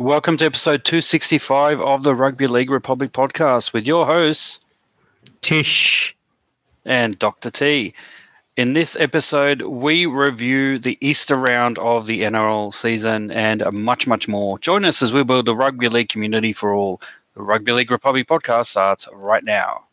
Welcome to episode 265 of the Rugby League Republic podcast with your hosts, Tish and Dr. T. In this episode, we review the Easter round of the NRL season and much, much more. Join us as we build a rugby league community for all. The Rugby League Republic podcast starts right now.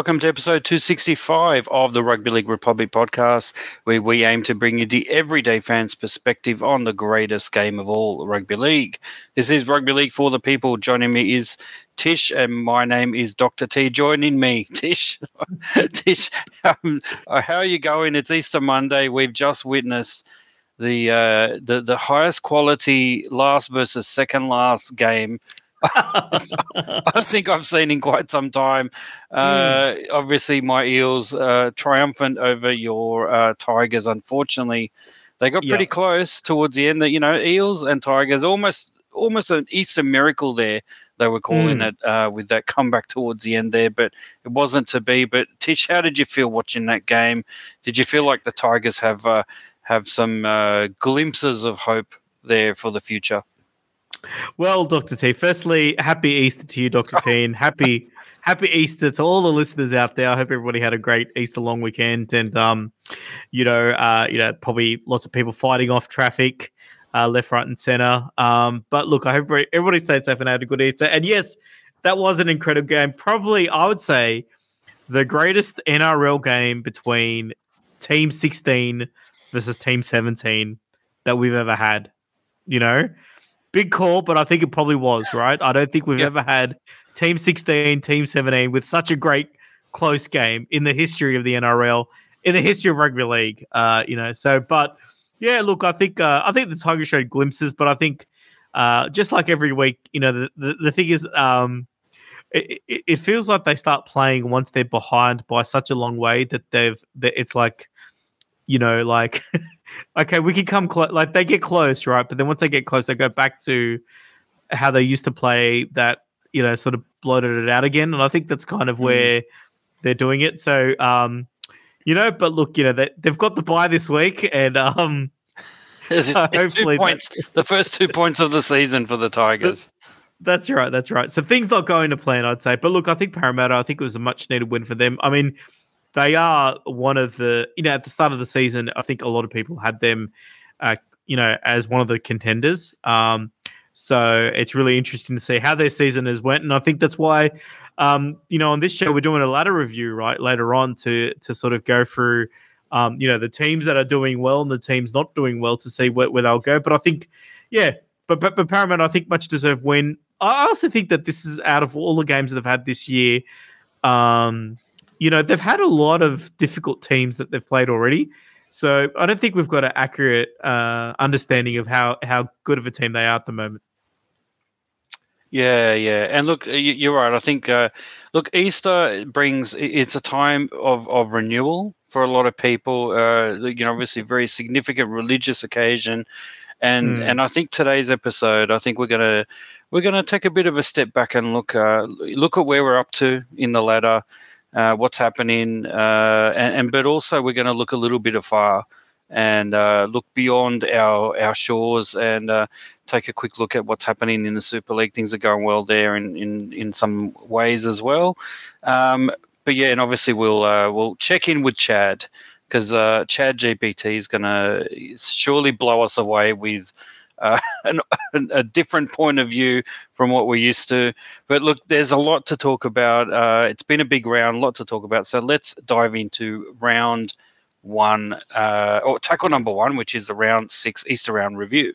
Welcome to episode 265 of the Rugby League Republic podcast, where we aim to bring you the everyday fans' perspective on the greatest game of all, rugby league. This is Rugby League for the people. Joining me is Tish, and my name is Dr. T. Joining me, Tish. Tish, um, how are you going? It's Easter Monday. We've just witnessed the uh, the the highest quality last versus second last game I think I've seen in quite some time. Uh, mm. Obviously, my Eels uh, triumphant over your uh, Tigers. Unfortunately, they got pretty close towards the end. That you know, Eels and Tigers almost almost an Easter miracle there. They were calling mm. it uh, with that comeback towards the end there, but it wasn't to be. But Tish, how did you feel watching that game? Did you feel like the Tigers have uh, have some uh, glimpses of hope there for the future? Well, Dr. T, firstly, happy Easter to you, Dr. T, and happy happy Easter to all the listeners out there. I hope everybody had a great Easter long weekend and um, you know, uh, you know, probably lots of people fighting off traffic, uh, left, right, and center. Um, but look, I hope everybody stayed safe and had a good Easter. And yes, that was an incredible game. Probably I would say the greatest NRL game between team 16 versus team 17 that we've ever had. You know, Big call, but I think it probably was, right? I don't think we've yep. ever had Team 16, Team 17 with such a great close game in the history of the NRL, in the history of rugby league. Uh, you know, so but yeah, look, I think uh, I think the Tigers showed glimpses, but I think uh, just like every week, you know, the the, the thing is, um, it, it, it, feels like they start playing once they're behind by such a long way that they've that it's like, you know, like okay, we can come close. Like they get close, right? But then once they get close, they go back to how they used to play that, you know, sort of bloated it out again. And I think that's kind of mm. where they're doing it. So, um, you know, but look, you know, they, they've got the bye this week, and um, so hopefully points, the first two points of the season for the Tigers. That's right. That's right. So things not going to plan, I'd say. But look, I think Parramatta. I think it was a much needed win for them. I mean, they are one of the you know at the start of the season i think a lot of people had them uh, you know as one of the contenders. Um, so it's really interesting to see how their season has went and i think that's why um, you know on this show we're doing a ladder review right later on to to sort of go through um, you know the teams that are doing well and the teams not doing well to see where, where they'll go. But i think yeah but but, but Parramatta i think much deserved win. I also think that this is out of all the games that they've had this year um you know, they've had a lot of difficult teams that they've played already. So I don't think we've got an accurate uh, understanding of how how good of a team they are at the moment. Yeah, yeah, and look, you're right. I think, uh, look, Easter brings it's a time of of renewal for a lot of people. Uh, you know, obviously, very significant religious occasion, and mm. and I think today's episode, I think we're gonna we're gonna take a bit of a step back and look uh, look at where we're up to in the ladder uh, what's happening, uh, and, and, but also we're going to look a little bit afar and uh, look beyond our our shores and uh, take a quick look at what's happening in the Super League. Things are going well there in in, in some ways as well. Um, but yeah, and obviously we'll uh, we'll check in with Chad because uh, Chad GPT is going to surely blow us away with uh, an, a different point of view from what we're used to. But look, there's a lot to talk about. Uh, it's been a big round, a lot to talk about. So let's dive into round one, uh, or tackle number one, which is the round six Easter round review.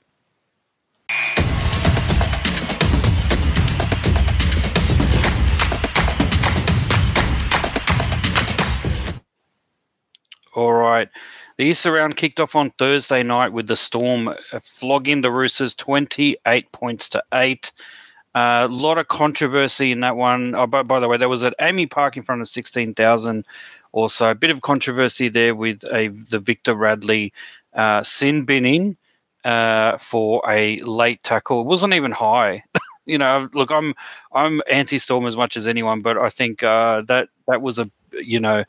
All right. The Easter round kicked off on Thursday night with the Storm uh, flogging the Roosters 28 points to 8. A uh, lot of controversy in that one. Oh, by, by the way, that was at AAMI Park in front of 16,000 also. A bit of controversy there with a the Victor Radley uh, sin binning uh, for a late tackle. It wasn't even high. you know, look, I'm I'm anti-storm as much as anyone, but I think uh, that that was a you know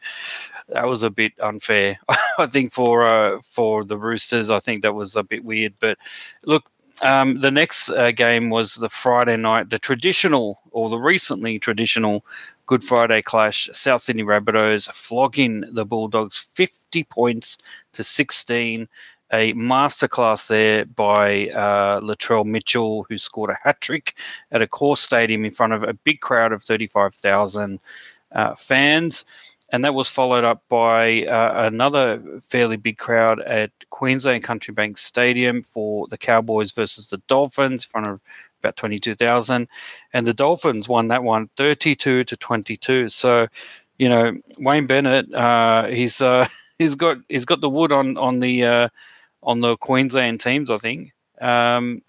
that was a bit unfair. I think for uh, for the Roosters, I think that was a bit weird. But look, um, the next uh, game was the Friday night, the traditional or the recently traditional Good Friday clash. South Sydney Rabbitohs flogging the Bulldogs 50 points to 16 a masterclass there by uh, Latrell Mitchell, who scored a hat trick at Accor Stadium in front of a big crowd of 35,000 uh, fans. And that was followed up by uh, another fairly big crowd at Queensland Country Bank Stadium for the Cowboys versus the Dolphins in front of about 22,000. And the Dolphins won that one 32 to 22. So, you know, Wayne Bennett, uh, he's. Uh, he's got he's got the wood on on the uh, on the Queensland teams, I think. Um,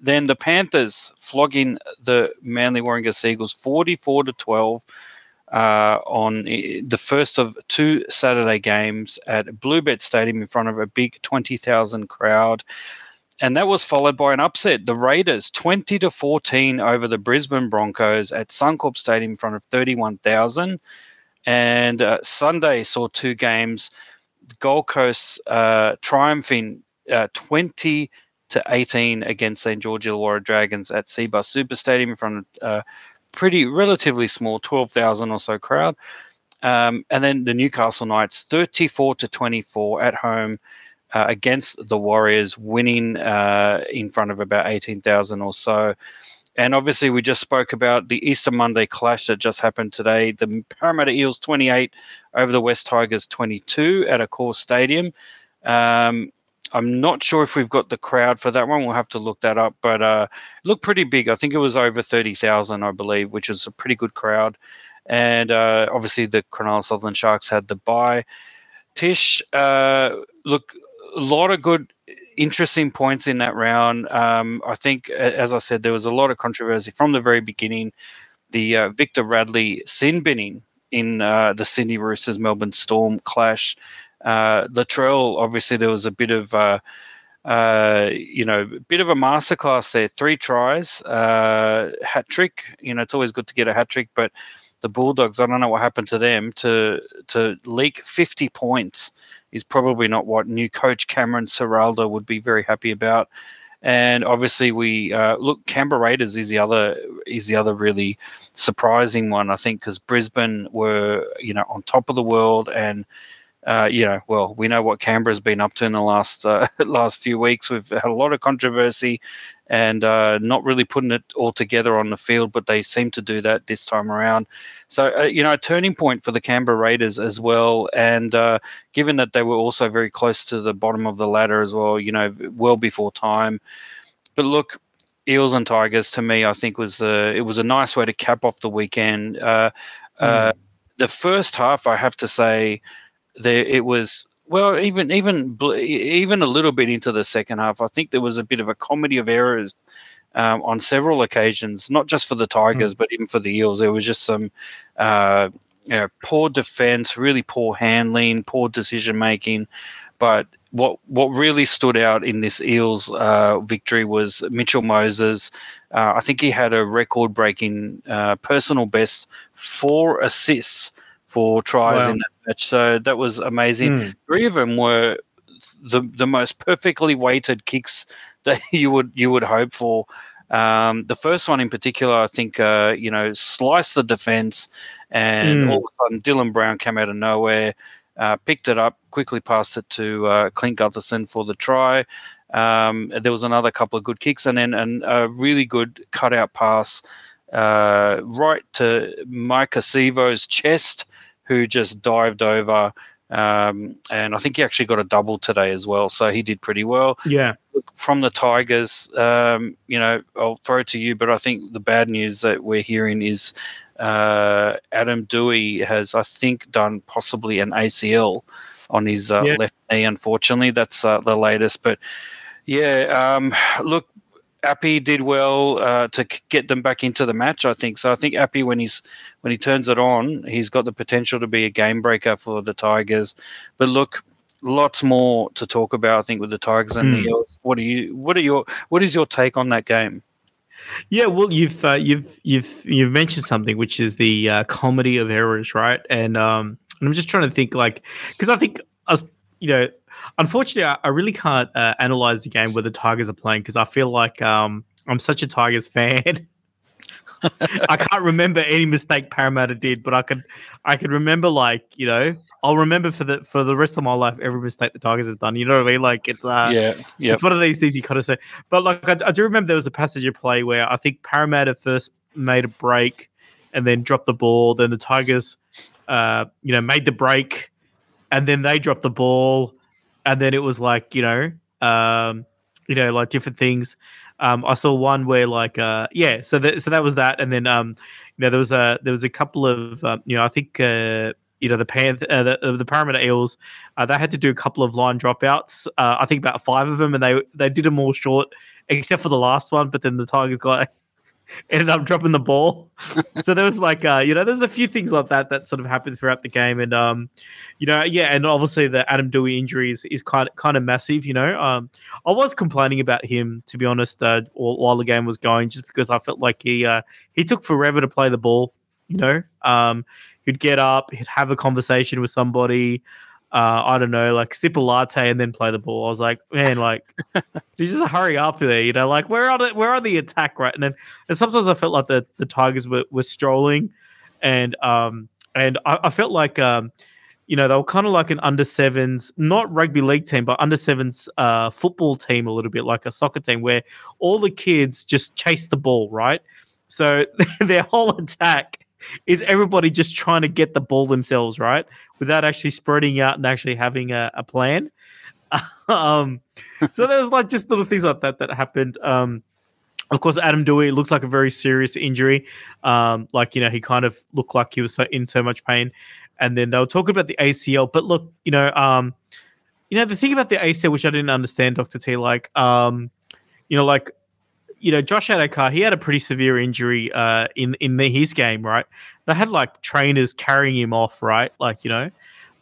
then the Panthers flogging the Manly Warringah Seagulls 44 to 12 uh, on the first of two Saturday games at Bluebet Stadium in front of a big 20,000 crowd. And that was followed by an upset. The Raiders 20 to 14 over the Brisbane Broncos at Suncorp Stadium in front of 31,000. And uh, Sunday saw two games. Gold Coast uh, triumphing uh, 20 to 18 against St. George Illawarra Dragons at Cbus Super Stadium in front of uh, pretty relatively small 12,000 or so crowd. Um, and then the Newcastle Knights 34 to 24 at home uh, against the Warriors, winning uh, in front of about 18,000 or so. And obviously, we just spoke about the Easter Monday clash that just happened today. The Parramatta Eels 28 over the West Tigers 22 at a Accor Stadium. Um, I'm not sure if we've got the crowd for that one. We'll have to look that up. But uh, it looked pretty big. I think it was over 30,000, I believe, which is a pretty good crowd. And uh, obviously, the Cronulla Sutherland Sharks had the bye. Tish, uh, look, a lot of good interesting points in that round. Um, I think, as I said, there was a lot of controversy from the very beginning. The uh, Victor Radley sin binning in uh, the Sydney Roosters Melbourne Storm clash. Uh, Latrell, obviously, there was a bit of. Uh, uh, you know, a bit of a masterclass there. Three tries, uh, hat trick. You know, it's always good to get a hat trick, but the Bulldogs, I don't know what happened to them to to leak 50 points is probably not what new coach Cameron Ciraldo would be very happy about. And obviously, we uh, look. Canberra Raiders is the other is the other really surprising one. I think because Brisbane were you know on top of the world, and uh, you know, well, we know what Canberra's been up to in the last uh, last few weeks. We've had a lot of controversy, and uh, not really putting it all together on the field, but they seem to do that this time around. So, uh, you know, a turning point for the Canberra Raiders as well. And uh, given that they were also very close to the bottom of the ladder as well, you know, well before time. But look, Eels and Tigers to me, I think was uh, it was a nice way to cap off the weekend. Uh, mm. The first half, I have to say, there it was well, even even even a little bit into the second half, I think there was a bit of a comedy of errors um, on several occasions, not just for the Tigers, mm. but even for the Eels. There was just some, uh, you know, poor defense, really poor handling, poor decision making. But what what really stood out in this Eels uh, victory was Mitchell Moses. Uh, I think he had a record breaking uh, personal best four assists for tries wow. in that match. So that was amazing. Mm. Three of them were the the most perfectly weighted kicks that you would you would hope for. Um, the first one in particular, I think, uh, you know, sliced the defense, and mm. all of a sudden Dylan Brown came out of nowhere, uh, picked it up, quickly passed it to uh, Clint Gutherson for the try. Um, there was another couple of good kicks, and then an, a really good cutout pass uh, right to Maika Sivo's chest, who just dived over. Um, and I think he actually got a double today as well, so he did pretty well. Yeah. From the Tigers, um, you know, I'll throw it to you, but I think the bad news that we're hearing is uh, Adam Doueihi has, I think, done possibly an ACL on his uh, yeah. left knee. Unfortunately, that's uh, the latest. But yeah, um, look, Api did well uh, to get them back into the match. I think so. I think Api, when he's when he turns it on, he's got the potential to be a game breaker for the Tigers. But look, lots more to talk about. I think with the Tigers and mm. the Eels. What are you? What are your? What is your take on that game? Yeah, well, you've uh, you've you've you've mentioned something, which is the uh, comedy of errors, right? And um, I'm just trying to think, like, because I think us, you know, unfortunately, I, I really can't uh, analyze the game where the Tigers are playing because I feel like um, I'm such a Tigers fan. I can't remember any mistake Parramatta did, but I could I could remember like you know I'll remember for the for the rest of my life every mistake the Tigers have done. You know what I mean? Like it's uh yeah yeah it's one of these things you kind of say. But like I, I do remember there was a passage of play where I think Parramatta first made a break and then dropped the ball. Then the Tigers, uh, you know, made the break and then they dropped the ball, and then it was like you know, um, you know, like different things. Um, I saw one where like uh, yeah, so that so that was that, and then um, you know, there was a there was a couple of um, you know, I think. Uh, you know the Panth- uh, the, uh, the Parramatta Eels, uh, they had to do a couple of line dropouts. Uh, I think about five of them, and they they did them all short, except for the last one. But then the Tigers got ended up dropping the ball. so there was like, uh, you know, there's a few things like that that sort of happened throughout the game, and um, you know, yeah, and obviously the Adam Doueihi injury is, is kind of kind of massive. You know, um, I was complaining about him to be honest uh, while the game was going, just because I felt like he uh, he took forever to play the ball. You know, um, he'd get up, he'd have a conversation with somebody uh, I don't know, like sip a latte and then play the ball. I was like, man, like, you just hurry up there, you know, like where are the where are the attack right? And then and sometimes I felt like the the Tigers were, were strolling, and um and I, I felt like um you know they were kind of like an under sevens, not rugby league team, but under sevens uh football team a little bit like a soccer team where all the kids just chase the ball, right? So their whole attack is everybody just trying to get the ball themselves, right? Without actually spreading out and actually having a, a plan. um, so there was like just little things like that that happened. Um, of course, Adam Doueihi looks like a very serious injury. Um, like you know, he kind of looked like he was so, in so much pain. And then they were talking about the ACL, but look, you know, um, you know, the thing about the ACL, which I didn't understand, Doctor T, like, um, you know, like you know, Josh Addo-Carr, he had a pretty severe injury uh, in in the, his game, right? They had like trainers carrying him off, right? Like you know,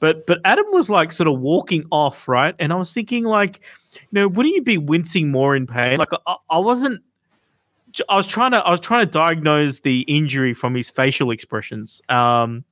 but but Adam was like sort of walking off, right? And I was thinking like, you know, wouldn't you be wincing more in pain? Like I, I wasn't. I was trying to I was trying to diagnose the injury from his facial expressions. Um,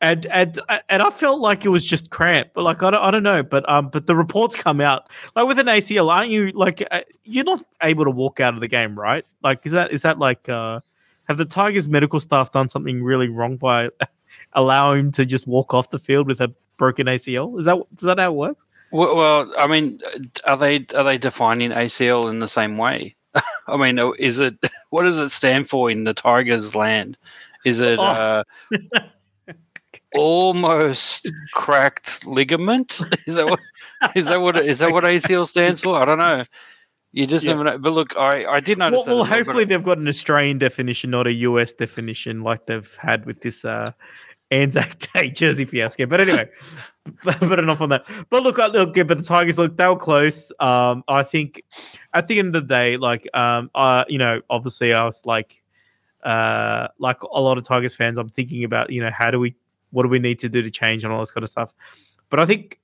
and and and I felt like it was just cramp, but like I don't, I don't know, but um, but the reports come out like with an ACL, aren't you like uh, you're not able to walk out of the game, right? Like is that is that like uh, have the Tigers medical staff done something really wrong by allowing him to just walk off the field with a broken ACL? Is that is that how it works? Well, well I mean, are they are they defining ACL in the same way? I mean, is it what does it stand for in the Tigers' land? Is it? Oh. Uh, almost cracked ligament. Is that what is that what is that what ACL stands for? I don't know. You just yeah. never know. But look, I, I did notice. Well, well hopefully they've got an Australian definition, not a US definition, like they've had with this uh, Anzac Day jersey fiasco. But anyway, but enough on that. But look, I look, but the Tigers look they were close. Um, I think at the end of the day, like, um, uh, you know, obviously I was like, uh, like a lot of Tigers fans, I'm thinking about, you know, how do we what do we need to do to change and all this kind of stuff. But I think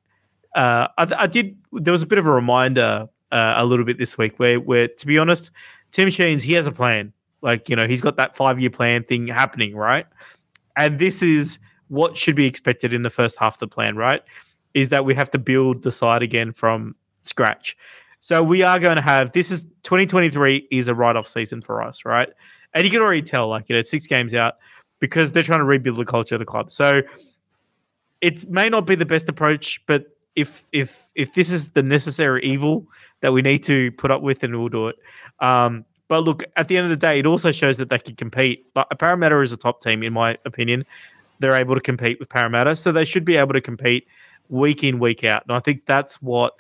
uh, I, I, did. There was a bit of a reminder uh, a little bit this week where, where to be honest, Tim Sheens he has a plan. Like you know, he's got that five year plan thing happening, right? And this is what should be expected in the first half of the plan, right? Is that we have to build the side again from scratch. So we are going to have this is 2023 is a write off season for us, right? And you can already tell, like you know, six games out because they're trying to rebuild the culture of the club. So it may not be the best approach, but if if if this is the necessary evil that we need to put up with, then we'll do it. Um, but look, at the end of the day, it also shows that they can compete. Like Parramatta is a top team, in my opinion. They're able to compete with Parramatta, so they should be able to compete week in, week out. And I think that's what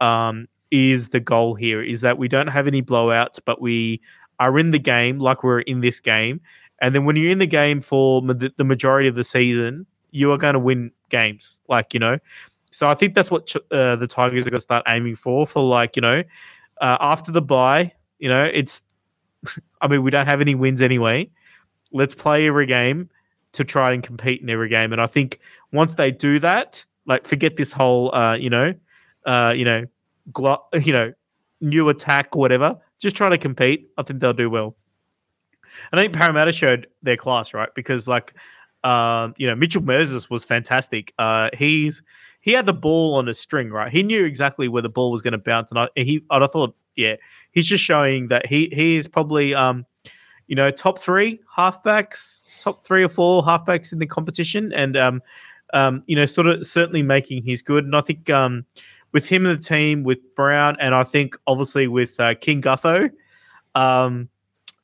um, is the goal here: is that we don't have any blowouts, but we are in the game like we're in this game, and then when you're in the game for the majority of the season, you are going to win games. Like, you know, so I think that's what uh, the Tigers are going to start aiming for, for like, you know, uh, after the bye, You know, it's. I mean, we don't have any wins anyway. Let's play every game to try and compete in every game. And I think once they do that, like forget this whole, uh, you know, uh, you know, glo- you know, new attack or whatever. Just try to compete. I think they'll do well. I think Parramatta showed their class, right? Because like, um, you know, Mitchell Moses was fantastic. Uh, he's he had the ball on a string, right? He knew exactly where the ball was going to bounce, and I he I thought, yeah, he's just showing that he he is probably um, you know, top three halfbacks, top three or four halfbacks in the competition, and um, um, you know, sort of certainly making his good. And I think um, with him and the team, with Brown, and I think obviously with uh, King Gutho, um,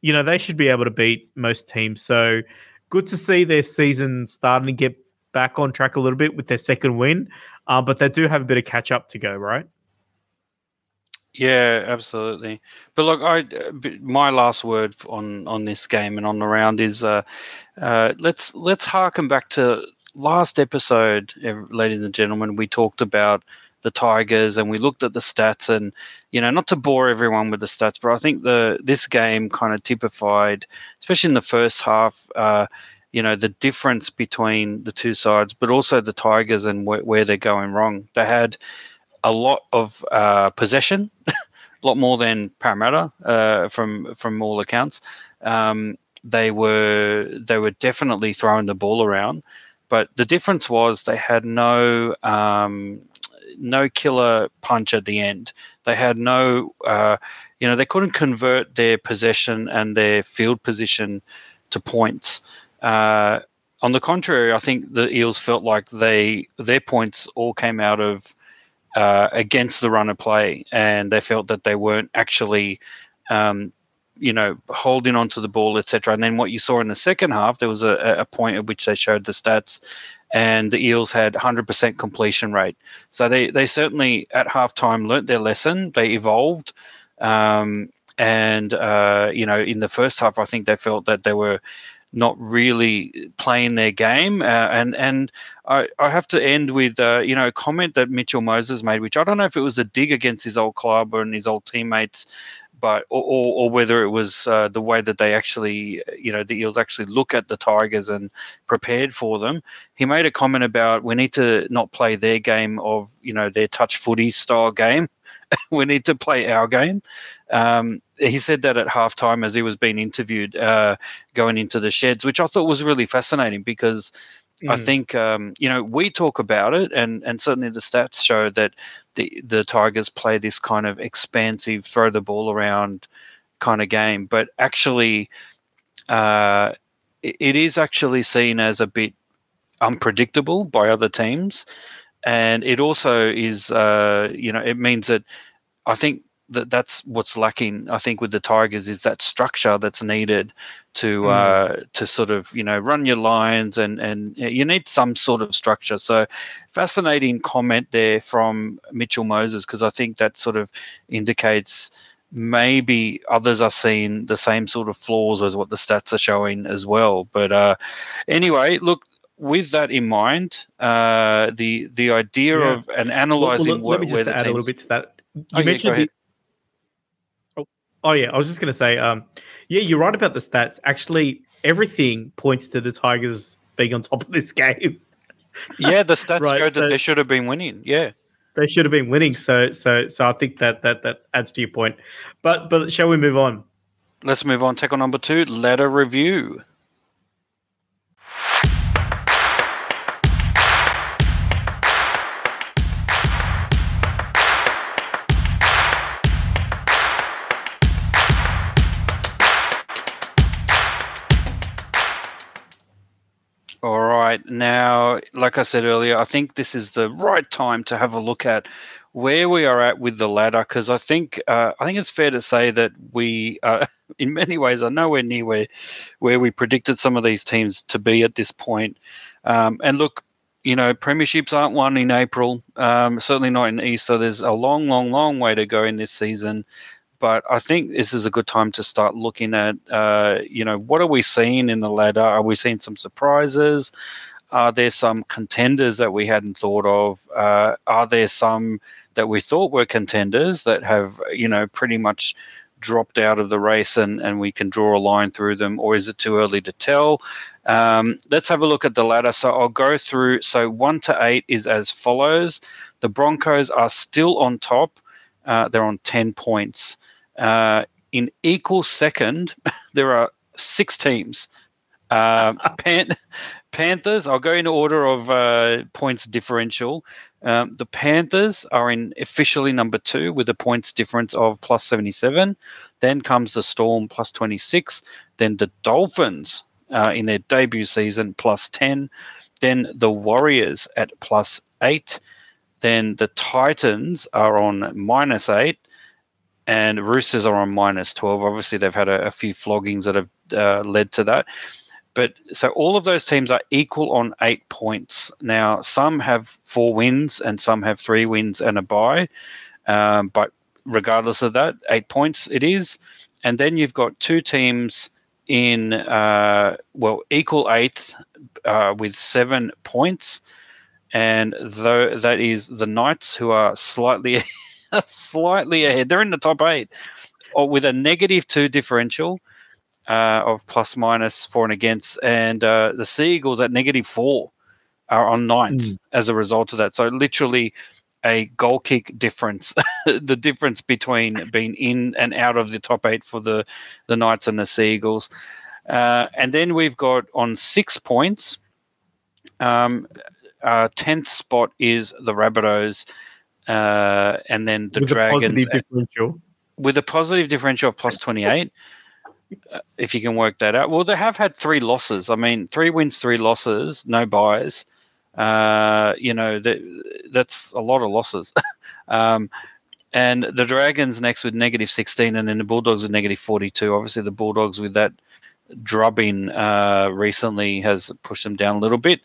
you know, they should be able to beat most teams. So good to see their season starting to get back on track a little bit with their second win, uh, but they do have a bit of catch up to go, right? Yeah, absolutely. But look, I my last word on on this game and on the round is uh, uh, let's let's harken back to last episode, ladies and gentlemen. We talked about the Tigers and we looked at the stats and you know not to bore everyone with the stats, but I think the this game kind of typified, especially in the first half. Uh, you know the difference between the two sides, but also the Tigers and wh- where they're going wrong. They had a lot of uh, possession, a lot more than Parramatta uh, from from all accounts. Um, they were they were definitely throwing the ball around, but the difference was they had no um, no killer punch at the end. They had no uh, you know they couldn't convert their possession and their field position to points. Uh, on the contrary, I think the Eels felt like they their points all came out of uh, against the run of play, and they felt that they weren't actually, um, you know, holding onto the ball, etc. And then what you saw in the second half, there was a, a point at which they showed the stats, and the Eels had 100% completion rate. So they they certainly at halftime learnt their lesson. They evolved. Um, and uh, you know, in the first half, I think they felt that they were not really playing their game. Uh, and and I, I have to end with uh, you know a comment that Mitchell Moses made, which I don't know if it was a dig against his old club and his old teammates, but or, or, or whether it was uh, the way that they actually you know the Eels actually look at the Tigers and prepared for them. He made a comment about we need to not play their game of you know their touch footy style game. we need to play our game. Um, he said that at halftime as he was being interviewed uh, going into the sheds, which I thought was really fascinating because mm. I think um, you know we talk about it, and and certainly the stats show that the the Tigers play this kind of expansive, throw the ball around kind of game, but actually, uh, it, it is actually seen as a bit unpredictable by other teams, and it also is uh, you know it means that I think that that's what's lacking. I think with the Tigers is that structure that's needed to mm. uh, to sort of you know run your lines and and you need some sort of structure. So fascinating comment there from Mitchell Moses because I think that sort of indicates maybe others are seeing the same sort of flaws as what the stats are showing as well. But uh, anyway, look. With that in mind, uh, the the idea yeah. of and analyzing well, well, let me just add teams... a little bit to that. You oh, mentioned yeah, the, Oh yeah, I was just going to say, um, yeah, you're right about the stats. Actually, everything points to the Tigers being on top of this game. yeah, the stats right, show so that they should have been winning. Yeah, they should have been winning. So, so, so I think that that that adds to your point. But but shall we move on? Let's move on. Tackle number two: letter review. Right now, like I said earlier, I think this is the right time to have a look at where we are at with the ladder because I think uh, I think it's fair to say that we, uh, in many ways, are nowhere near where where we predicted some of these teams to be at this point. Um, and look, you know, premierships aren't won in April. Um, certainly not in Easter. There's a long, long, long way to go in this season but I think this is a good time to start looking at, uh, you know, what are we seeing in the ladder? Are we seeing some surprises? Are there some contenders that we hadn't thought of? Uh, are there some that we thought were contenders that have, you know, pretty much dropped out of the race and, and we can draw a line through them, or is it too early to tell? Um, let's have a look at the ladder. So I'll go through. So one to eight is as follows. The Broncos are still on top. Uh, they're on 10 points. Uh, in equal second, there are six teams. Uh, Pan- Panthers, I'll go in order of uh, points differential. Um, the Panthers are in officially number two with a points difference of plus 77. Then comes the Storm plus 26. Then the Dolphins uh, in their debut season plus 10. Then the Warriors at plus 8. Then the Titans are on minus 8. And Roosters are on minus 12. Obviously, they've had a, a few floggings that have uh, led to that. But so all of those teams are equal on eight points. Now, some have four wins and some have three wins and a bye. Um, but regardless of that, eight points it is. And then you've got two teams in, uh, well, equal eighth uh, with seven points. And though that is the Knights, who are slightly, slightly ahead. They're in the top eight, or with a negative two differential uh, of plus minus for and against, and uh, the Seagulls at negative four are on ninth mm. as a result of that. So literally a goal kick difference, the difference between being in and out of the top eight for the the Knights and the Seagulls. Uh, and then we've got on six points. Um, uh, tenth spot is the Rabbitohs, uh, and then the with Dragons. A differential. With a positive differential of plus twenty eight. Uh, if you can work that out. Well, they have had three losses. I mean, three wins, three losses, no byes. Uh, you know, that, that's a lot of losses. um, and the Dragons next with negative 16, and then the Bulldogs with negative 42. Obviously, the Bulldogs with that drubbing uh, recently has pushed them down a little bit.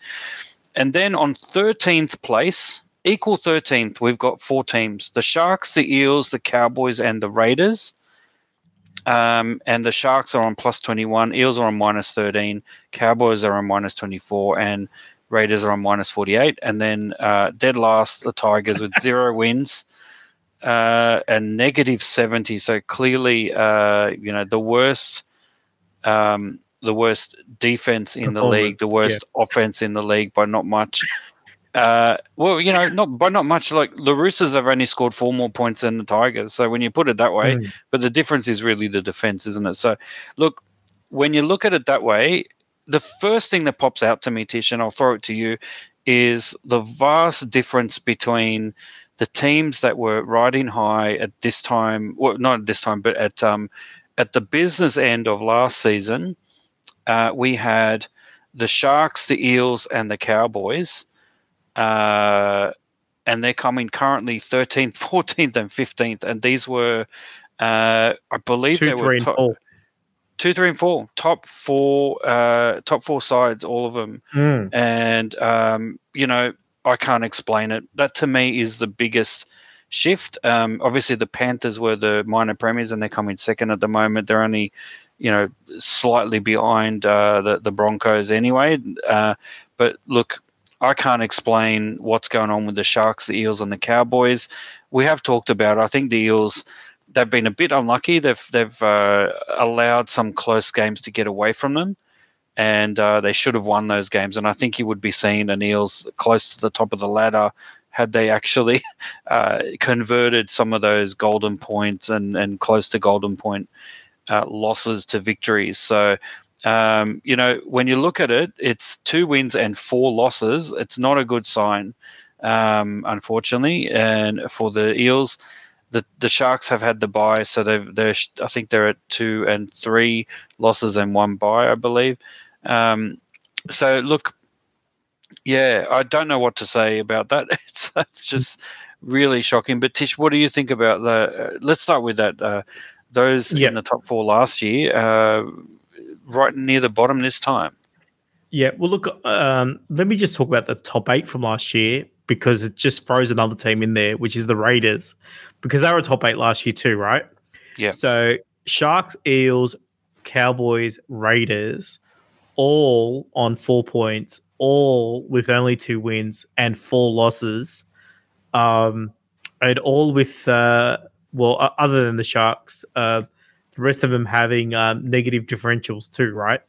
And then on 13th place, equal 13th, we've got four teams the Sharks, the Eels, the Cowboys, and the Raiders. Um, and the Sharks are on plus 21, Eels are on minus 13, Cowboys are on minus 24, and Raiders are on minus 48. And then uh, dead last, the Tigers with zero wins uh, and negative 70. So clearly, uh, you know, the worst. Um, the worst defense in the league, the worst yeah. offense in the league by not much. Uh, well, you know, not by not much. Like the Roosters have only scored four more points than the Tigers. So when you put it that way, mm. but the difference is really the defense, isn't it? So, look, when you look at it that way, the first thing that pops out to me, Tish, and I'll throw it to you, is the vast difference between the teams that were riding high at this time, well, not at this time, but at um, at the business end of last season. Uh, we had the Sharks, the Eels, and the Cowboys uh, and they're coming currently 13th, 14th, and 15th. And these were, uh, I believe, two, they three, were top, four. two, three, and four, top four, uh, top four sides, all of them. Mm. And um, you know, I can't explain it. That to me is the biggest shift. Um, obviously, the Panthers were the minor premiers, and they're coming second at the moment. They're only, you know, slightly behind uh, the the Broncos anyway. Uh, but look, I can't explain what's going on with the Sharks, the Eels, and the Cowboys. We have talked about. I think the Eels they've been a bit unlucky. They've they've uh, allowed some close games to get away from them, and uh, they should have won those games. And I think you would be seeing the Eels close to the top of the ladder had they actually uh, converted some of those golden points and and close to golden point uh, losses to victories. So um, you know, when you look at it, it's two wins and four losses. It's not a good sign, um, unfortunately. And for the Eels, the the Sharks have had the bye, so they've they're I think they're at two and three losses and one bye, I believe. Um, so look, yeah, I don't know what to say about that. It's that's just really shocking. But Tish, what do you think about the? Uh, let's start with that. Uh, those in the top four last year. Uh, right near the bottom this time. Yeah, well, look, um, let me just talk about the top eight from last year because it just throws another team in there, which is the Raiders, because they were top eight last year too, right? Yeah. So Sharks, Eels, Cowboys, Raiders, all on four points, all with only two wins and four losses, um, and all with uh, well, other than the Sharks, uh, rest of them having um, negative differentials too, right?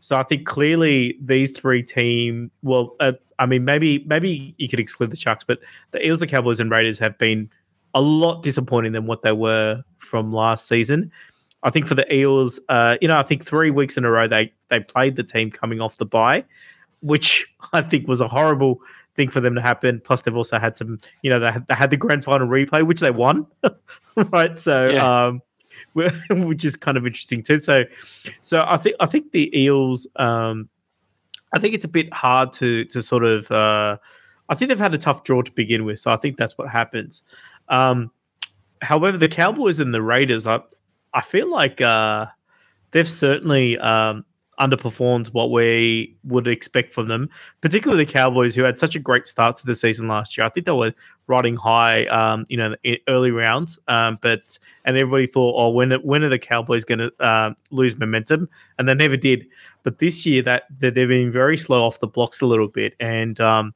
So I think clearly these three team, well, uh, I mean, maybe maybe you could exclude the Sharks, but the Eels, the Cowboys, and Raiders have been a lot disappointing than what they were from last season. I think for the Eels, uh, you know, I think three weeks in a row they they played the team coming off the bye, which I think was a horrible thing for them to happen. Plus, they've also had some, you know, they had, they had the grand final replay, which they won, right? So, yeah. um, which is kind of interesting too. So, so I think I think the Eels. Um, I think it's a bit hard to to sort of. Uh, I think they've had a tough draw to begin with, so I think that's what happens. Um, however, the Cowboys and the Raiders, I I feel like uh, they've certainly um, underperformed what we would expect from them, particularly the Cowboys, who had such a great start to the season last year. I think they were riding high, um, you know, early rounds, um, but and everybody thought, oh, when when are the Cowboys going to uh, lose momentum? And they never did. But this year, that, that they've been very slow off the blocks a little bit, and um,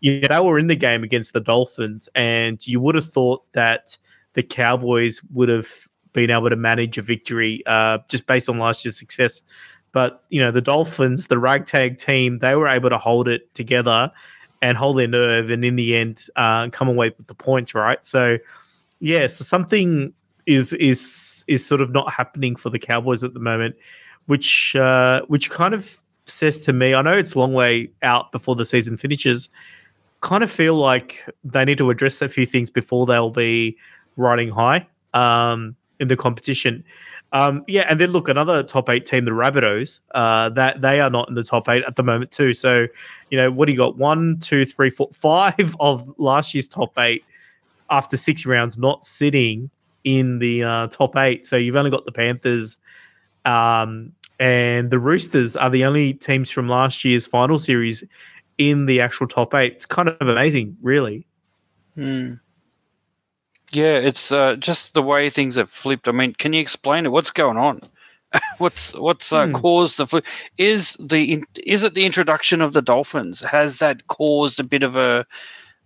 you know, they were in the game against the Dolphins, and you would have thought that the Cowboys would have been able to manage a victory uh, just based on last year's success. But you know, the Dolphins, the ragtag team, they were able to hold it together and hold their nerve, and in the end, uh, come away with the points. Right. So, yeah, so something is is is sort of not happening for the Cowboys at the moment, which uh, which kind of says to me, I know it's a long way out before the season finishes. Kind of feel like they need to address a few things before they'll be riding high um, in the competition. Um, yeah, and then look, another top eight team, the Rabbitohs, uh, that they are not in the top eight at the moment too. So, you know, what do you got? One, two, three, four, five of last year's top eight after six rounds not sitting in the uh, top eight. So you've only got the Panthers um, and the Roosters are the only teams from last year's final series in the actual top eight. It's kind of amazing, really. Hmm. Yeah, it's uh, just the way things have flipped. I mean, can you explain it? What's going on? what's what's uh, hmm. caused the flip? Is the is it the introduction of the Dolphins? Has that caused a bit of a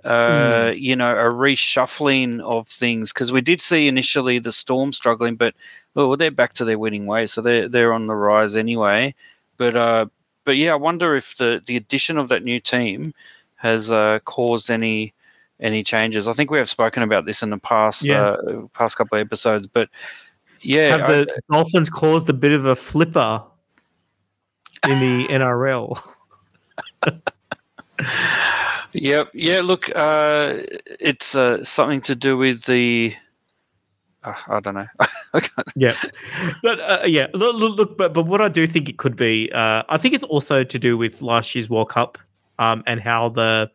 uh, mm. you know a reshuffling of things? Because we did see initially the Storm struggling, but well, they're back to their winning ways, so they're they're on the rise anyway. But uh, but yeah, I wonder if the the addition of that new team has uh, caused any any changes. I think we have spoken about this in the past yeah. uh, past couple of episodes, but yeah, have the I, Dolphins caused a bit of a flipper in the NRL? yep, yeah. Look, uh, it's uh, something to do with the. Uh, I don't know. yeah, but uh, yeah, look, look, look, but but what I do think it could be, uh, I think it's also to do with last year's World Cup um, and how the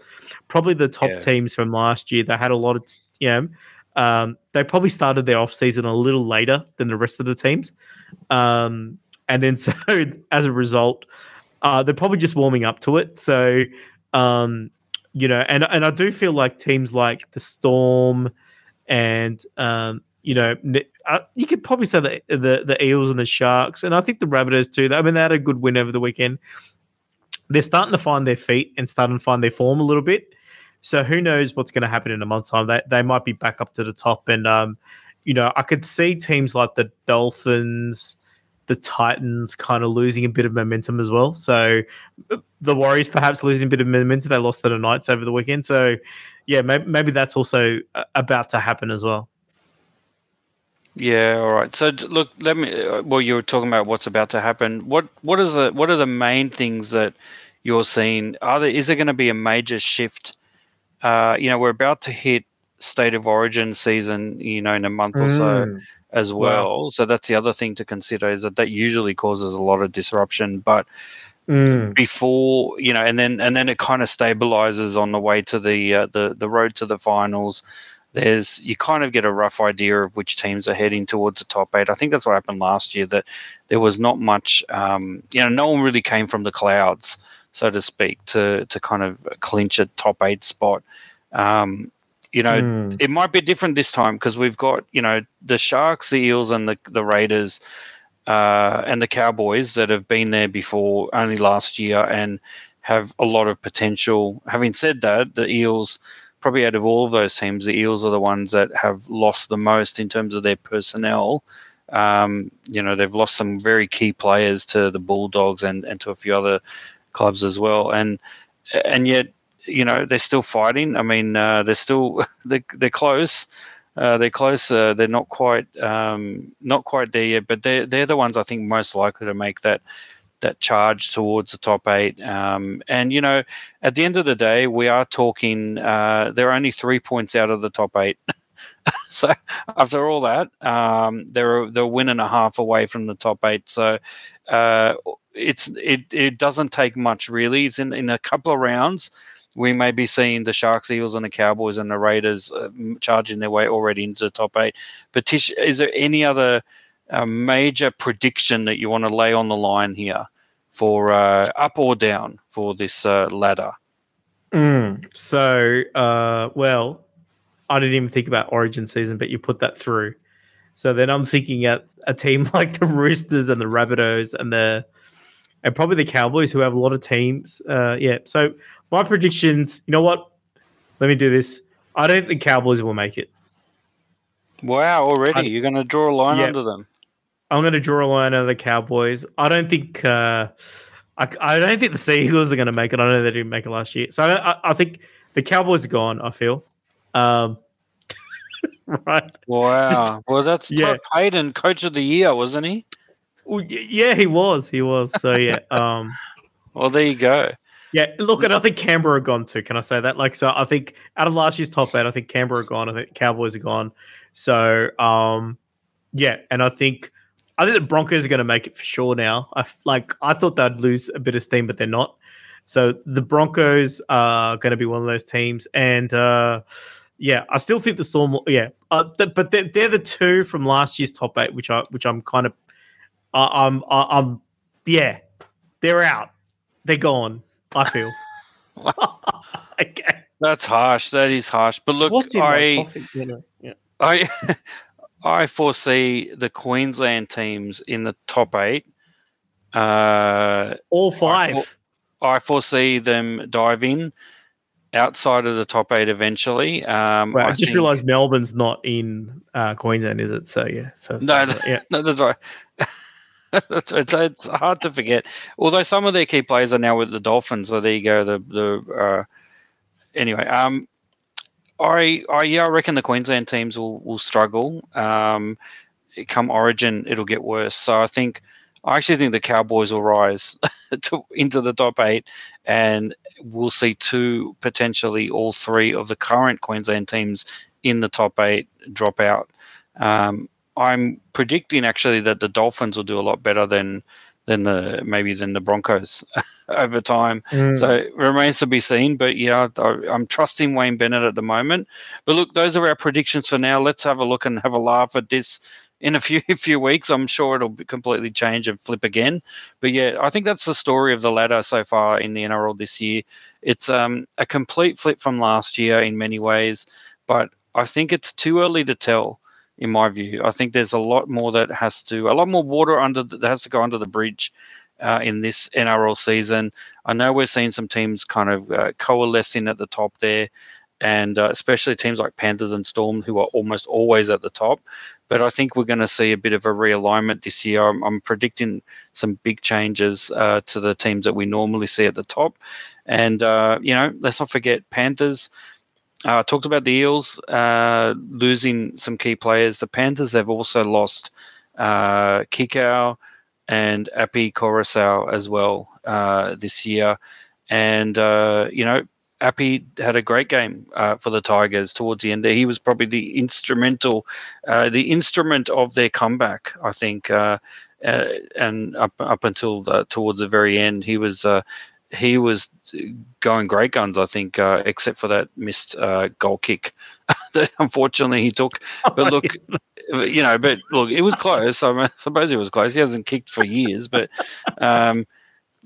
probably the top yeah. teams from last year they had a lot of you know um, they probably started their off season a little later than the rest of the teams, um, and then so as a result, uh, they're probably just warming up to it. So um, you know, and and I do feel like teams like the Storm and um, you know, uh, you could probably say the, the the Eels and the Sharks, and I think the Rabbitohs too. I mean, they had a good win over the weekend they're starting to find their feet and starting to find their form a little bit. So who knows what's going to happen in a month's time? They they might be back up to the top, and um, you know, I could see teams like the Dolphins, the Titans, kind of losing a bit of momentum as well. So uh, the Warriors perhaps losing a bit of momentum. They lost to the Knights over the weekend. So yeah, maybe, maybe that's also uh, about to happen as well. Yeah, all right. So look, let me. Uh, well, you were talking about what's about to happen. What what is the what are the main things that you're seeing? Are there is there going to be a major shift? Uh, you know, we're about to hit state of origin season. You know, in a month or so mm. as well. Wow. So that's the other thing to consider is that that usually causes a lot of disruption. But mm. before you know, and then and then it kind of stabilizes on the way to the uh, the the road to the finals there's you kind of get a rough idea of which teams are heading towards the top eight. I think that's what happened last year. That there was not much, um, you know, no one really came from the clouds, so to speak, to to kind of clinch a top eight spot. Um, you know, mm. it might be different this time because we've got you know the Sharks, the Eels, and the the Raiders. Uh, and the Cowboys that have been there before only last year and have a lot of potential. Having said that, the Eels probably out of all of those teams, the Eels are the ones that have lost the most in terms of their personnel. Um, you know, they've lost some very key players to the Bulldogs and, and to a few other clubs as well. And and yet, you know, they're still fighting. I mean, uh, they're still they're, they're close. Uh, they're close. Uh, they're not quite um, not quite there yet, but they're they're the ones I think most likely to make that that charge towards the top eight. Um, and you know, at the end of the day, we are talking. Uh, they're only three points out of the top eight. so after all that, um, they're they're win and a half away from the top eight. So uh, it's it it doesn't take much really. It's in in a couple of rounds. We may be seeing the Sharks, Eagles, and the Cowboys and the Raiders uh, charging their way already into the top eight. But Tish, is there any other uh, major prediction that you want to lay on the line here for uh, up or down for this uh, ladder? Mm, so, uh, well, I didn't even think about Origin season, but you put that through. So then I'm thinking at a team like the Roosters and the Rabbitohs and the and probably the Cowboys who have a lot of teams. Uh, yeah. So my predictions. You know what? Let me do this. I don't think Cowboys will make it. Wow! Already, I, you're going to draw a line yeah, under them. I'm going to draw a line under the Cowboys. I don't think. Uh, I, I don't think the Seagulls are going to make it. I know they didn't make it last year, so I, I think the Cowboys are gone. I feel. Um, right. Wow. Just, well, that's yeah. Todd Payten, coach of the year, wasn't he? Well, yeah, he was. He was. So yeah. Um. well, there you go. Yeah, look, and I think Canberra are gone too. Can I say that? Like, so I think out of last year's top eight, I think Canberra are gone. I think Cowboys are gone. So, um, yeah, and I think I think the Broncos are going to make it for sure now. I like I thought they'd lose a bit of steam, but they're not. So the Broncos are going to be one of those teams, and uh, yeah, I still think the Storm. Yeah, uh, th- but they're, they're, the two from last year's top eight, which I which I'm kind of, uh, I'm I'm yeah, they're out, they're gone. I feel. okay. That's harsh. That is harsh. But look, What's I, yeah. I, I foresee the Queensland teams in the top eight. Uh, All five. I, for, I foresee them diving outside of the top eight eventually. Um, I, I just realised Melbourne's not in uh, Queensland, is it? So yeah. So no, yeah. no, that's right. it's, it's, hard to forget. Although some of their key players are now with the Dolphins, so there you go. The the uh, anyway, um, I I yeah, I reckon the Queensland teams will will struggle. Um, come Origin, it'll get worse. So I think I actually think the Cowboys will rise to, into the top eight, and we'll see two, potentially all three of the current Queensland teams in the top eight drop out. Um, I'm predicting actually that the Dolphins will do a lot better than than the maybe than the Broncos over time. Mm. So it remains to be seen. But yeah, I, am trusting Wayne Bennett at the moment. But look, those are our predictions for now. Let's have a look and have a laugh at this in a few few weeks. I'm sure it'll completely change and flip again. But yeah, I think that's the story of the ladder so far in the NRL this year. It's um, a complete flip from last year in many ways, but I think it's too early to tell in my view. I think there's a lot more that has to, a lot more water under that has to go under the bridge uh, in this NRL season. I know we're seeing some teams kind of uh, coalescing at the top there, and uh, especially teams like Panthers and Storm, who are almost always at the top. But I think we're going to see a bit of a realignment this year. I'm, I'm predicting some big changes uh, to the teams that we normally see at the top. And, uh, you know, let's not forget Panthers. I uh, talked about the Eels uh, losing some key players. The Panthers have also lost uh, Kikau and Api Koroisau as well uh, this year. And, uh, you know, Api had a great game uh, for the Tigers towards the end there. He was probably the instrumental, the instrument of their comeback, I think. And up up until towards the very end, he was he was going great guns, I think, uh, except for that missed uh, goal kick that unfortunately he took. But look, you know, but look, it was close. I suppose it was close. He hasn't kicked for years, but um,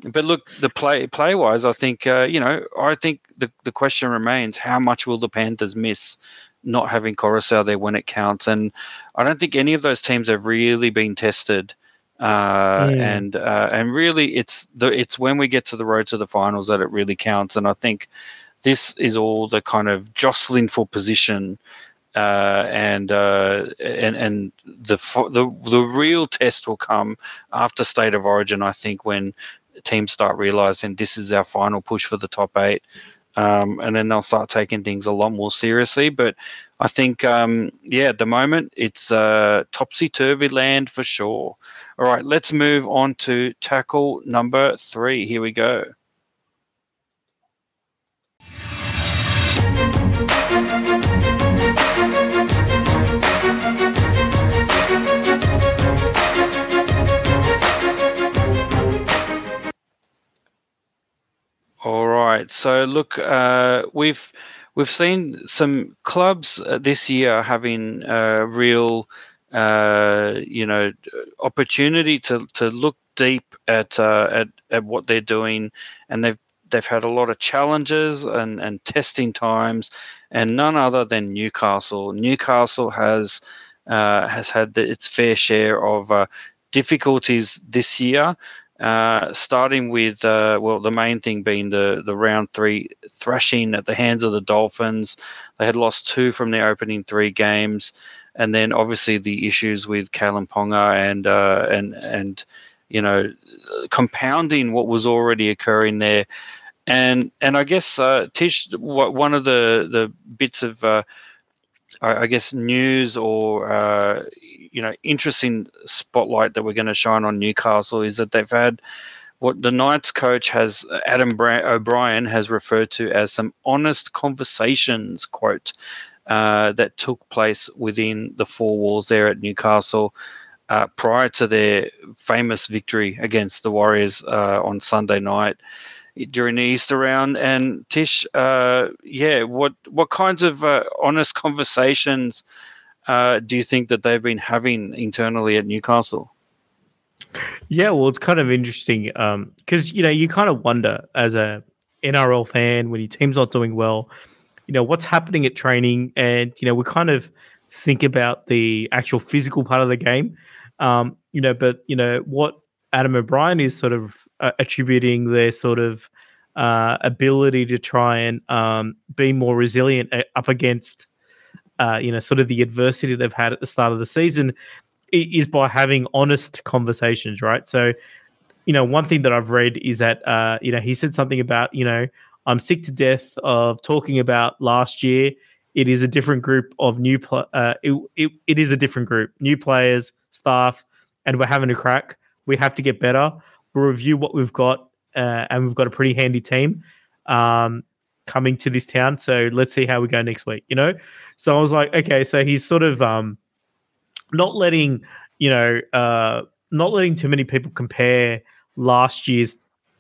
but look, the play play wise, I think uh, you know, I think the the question remains: how much will the Panthers miss? Not having Koroisau there when it counts, and I don't think any of those teams have really been tested uh, mm. and uh, and really it's the it's when we get to the road to the finals that it really counts and I think this is all the kind of jostling for position uh, and uh, and and the the the real test will come after State of Origin. I think when teams start realizing this is our final push for the top eight, um, and then they'll start taking things a lot more seriously. But I think, um, yeah, at the moment it's uh, topsy turvy land for sure. All right, let's move on to tackle number three. Here we go. All right. So look, uh, we've we've seen some clubs uh, this year having uh, real, uh, you know, opportunity to, to look deep at, uh, at at what they're doing, and they've they've had a lot of challenges and, and testing times, and none other than Newcastle. Newcastle has uh, has had the, its fair share of difficulties this year. Uh, starting with uh, well, the main thing being the the round three thrashing at the hands of the Dolphins. They had lost two from their opening three games, and then obviously the issues with Kalyn Ponga and uh, and and you know compounding what was already occurring there. And and I guess uh, Tish, one of the the bits of uh, I guess news or uh, you know interesting spotlight that we're going to shine on Newcastle is that they've had what the Knights coach has Adam O'Brien has referred to as some honest conversations quote uh, that took place within the four walls there at Newcastle uh, prior to their famous victory against the Warriors uh, on Sunday night during the Easter round. And Tish, uh, yeah, what what kinds of uh, honest conversations uh, do you think that they've been having internally at Newcastle? Yeah, well, it's kind of interesting because um, you know you kind of wonder as a NRL fan when your team's not doing well, you know what's happening at training, and you know we kind of think about the actual physical part of the game, um, you know, but you know what Adam O'Brien is sort of uh, attributing their sort of uh, ability to try and um, be more resilient uh, up against uh, you know, sort of the adversity they've had at the start of the season is by having honest conversations, right? So, you know, one thing that I've read is that, uh, you know, he said something about, you know, I'm sick to death of talking about last year. It is a different group of new, pl- uh, it, it, it is a different group, new players, staff, and we're having a crack. We have to get better. We'll review what we've got, uh, and we've got a pretty handy team. Um, coming to this town. So let's see how we go next week, you know? So I was like, okay, so he's sort of um not letting, you know, uh not letting too many people compare last year's,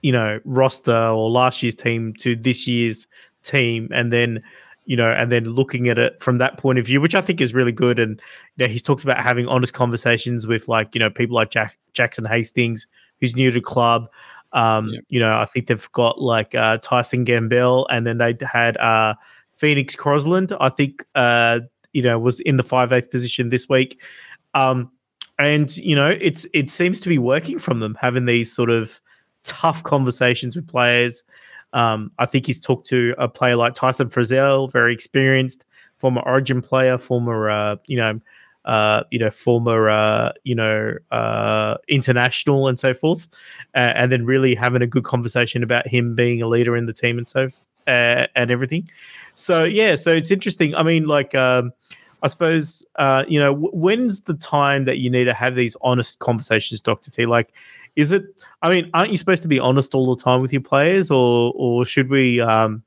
you know, roster or last year's team to this year's team and then you know, and then looking at it from that point of view, which I think is really good. And you know, he's talked about having honest conversations with like, you know, people like Jack Jackson Hastings, who's new to the club, um, yep. You know, I think they've got like uh, Tyson Gamble, and then they had uh, Phoenix Crosland. I think uh, you know was in the five eighth position this week, um, and you know it's it seems to be working from them having these sort of tough conversations with players. Um, I think he's talked to a player like Tyson Frizell, very experienced, former Origin player, former uh, you know uh, you know, former, uh, you know, uh, international and so forth, and then really having a good conversation about him being a leader in the team and so uh, and everything. So yeah, so it's interesting. I mean, like, um, I suppose, uh, you know, w- when's the time that you need to have these honest conversations, Doctor T? Like, is it? I mean, aren't you supposed to be honest all the time with your players, or or should we? Um,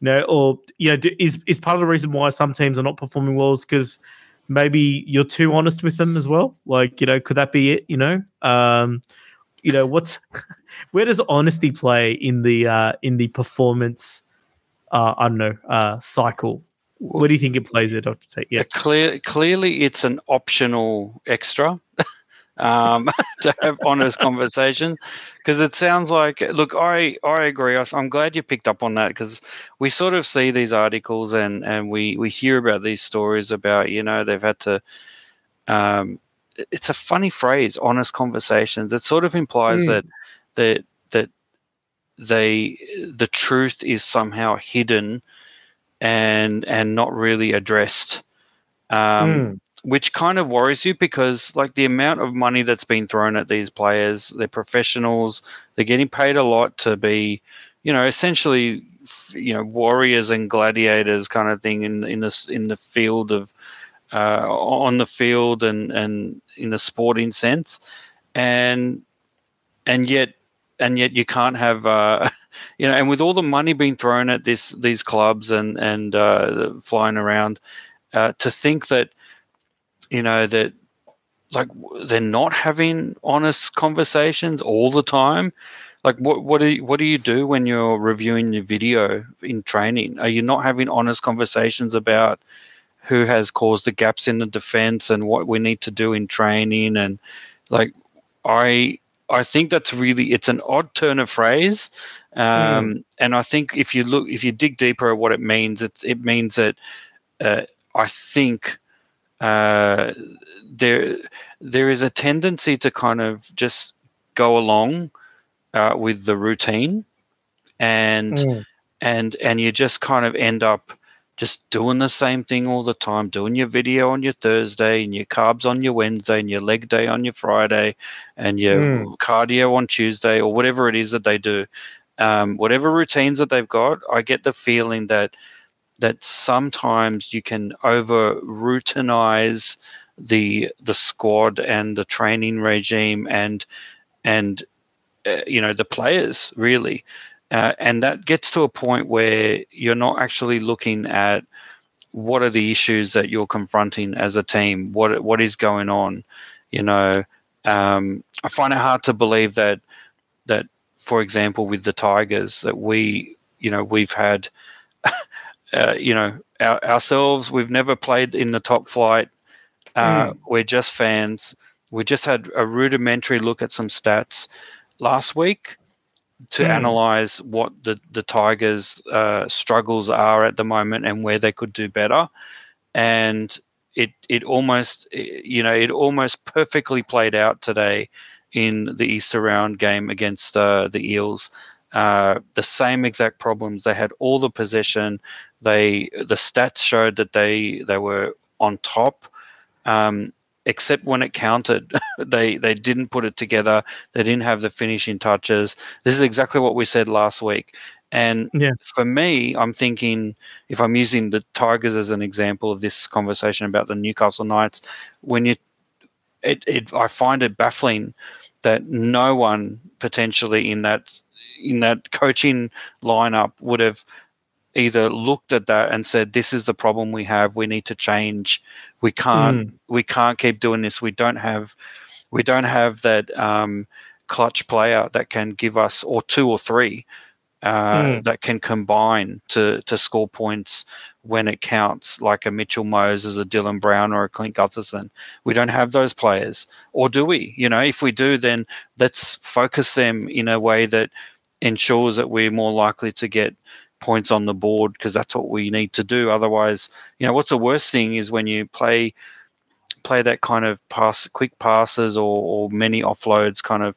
you know, or you know, is is part of the reason why some teams are not performing well is because maybe you're too honest with them as well. Like, you know, could that be it? You know, um, you know, what's where does honesty play in the uh, in the performance? Uh, I don't know uh, cycle. What do you think it plays there, Doctor T? Yeah, clear, clearly it's an optional extra. um, to have honest conversation because it sounds like look i i agree i'm glad you picked up on that because we sort of see these articles and and we we hear about these stories about you know they've had to um it's a funny phrase honest conversations it sort of implies mm. that that that they the truth is somehow hidden and and not really addressed um, mm. which kind of worries you because like the amount of money that's been thrown at these players, they're professionals, they're getting paid a lot to be, you know, essentially, you know, warriors and gladiators kind of thing in in this in the field of uh, on the field and and in the sporting sense, and and yet and yet you can't have uh, you know and with all the money being thrown at this these clubs and and uh, flying around uh, to think that you know that like they're not having honest conversations all the time like what what do you, what do you do when you're reviewing your video in training? Are you not having honest conversations about who has caused the gaps in the defense and what we need to do in training? And like i i think that's really it's an odd turn of phrase um, mm. and i think if you look if you dig deeper at what it means it, it means that uh, i think uh, there there is a tendency to kind of just go along uh, with the routine and mm. and and you just kind of end up just doing the same thing all the time, doing your video on your Thursday and your carbs on your Wednesday and your leg day on your Friday and your mm. cardio on Tuesday or whatever it is that they do. Um, whatever routines that they've got, I get the feeling that that sometimes you can over routinize the the squad and the training regime and and uh, you know the players really uh, and that gets to a point where you're not actually looking at what are the issues that you're confronting as a team. What what is going on? You know, um, I find it hard to believe that that, for example, with the Tigers, that we, you know, we've had, uh, you know, our, ourselves. We've never played in the top flight. Uh, mm. We're just fans. We just had a rudimentary look at some stats last week to mm. analyze what the the Tigers' uh, struggles are at the moment and where they could do better, and it it almost you know it almost perfectly played out today in the Easter round game against uh, the Eels. Uh, the same exact problems. They had all the possession. They the stats showed that they they were on top. Um, except when it counted. they they didn't put it together. They didn't have the finishing touches. This is exactly what we said last week. And yeah. for me, I'm thinking if I'm using the Tigers as an example of this conversation about the Newcastle Knights, when you it, it I find it baffling that no one potentially in that in that coaching lineup would have either looked at that and said this is the problem we have. We need to change. We can't mm. we can't keep doing this. We don't have we don't have that um, clutch player that can give us or two or three uh, mm. that can combine to to score points when it counts like a Mitchell Moses a Dylan Brown or a Clint Gutherson. We don't have those players. Or do we? You know if we do then let's focus them in a way that ensures that we're more likely to get points on the board because that's what we need to do. Otherwise, you know, what's the worst thing is when you play play that kind of pass, quick passes or, or many offloads kind of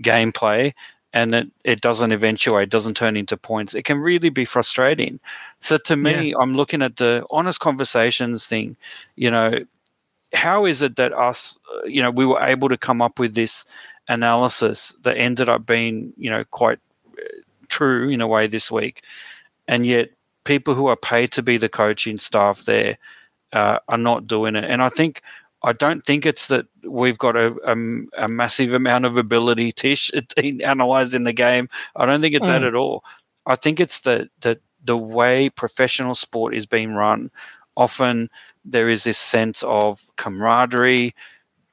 gameplay, and it, it doesn't eventuate, doesn't turn into points. It can really be frustrating. So to me, yeah. I'm looking at the honest conversations thing. You know, how is it that us, you know, we were able to come up with this analysis that ended up being, you know, quite true in a way this week and yet people who are paid to be the coaching staff there uh, are not doing it. And I think I don't think it's that we've got a, a, a massive amount of ability Tish in analyzing the game. I don't think it's mm. that at all. I think it's that that the way professional sport is being run. Often there is this sense of camaraderie,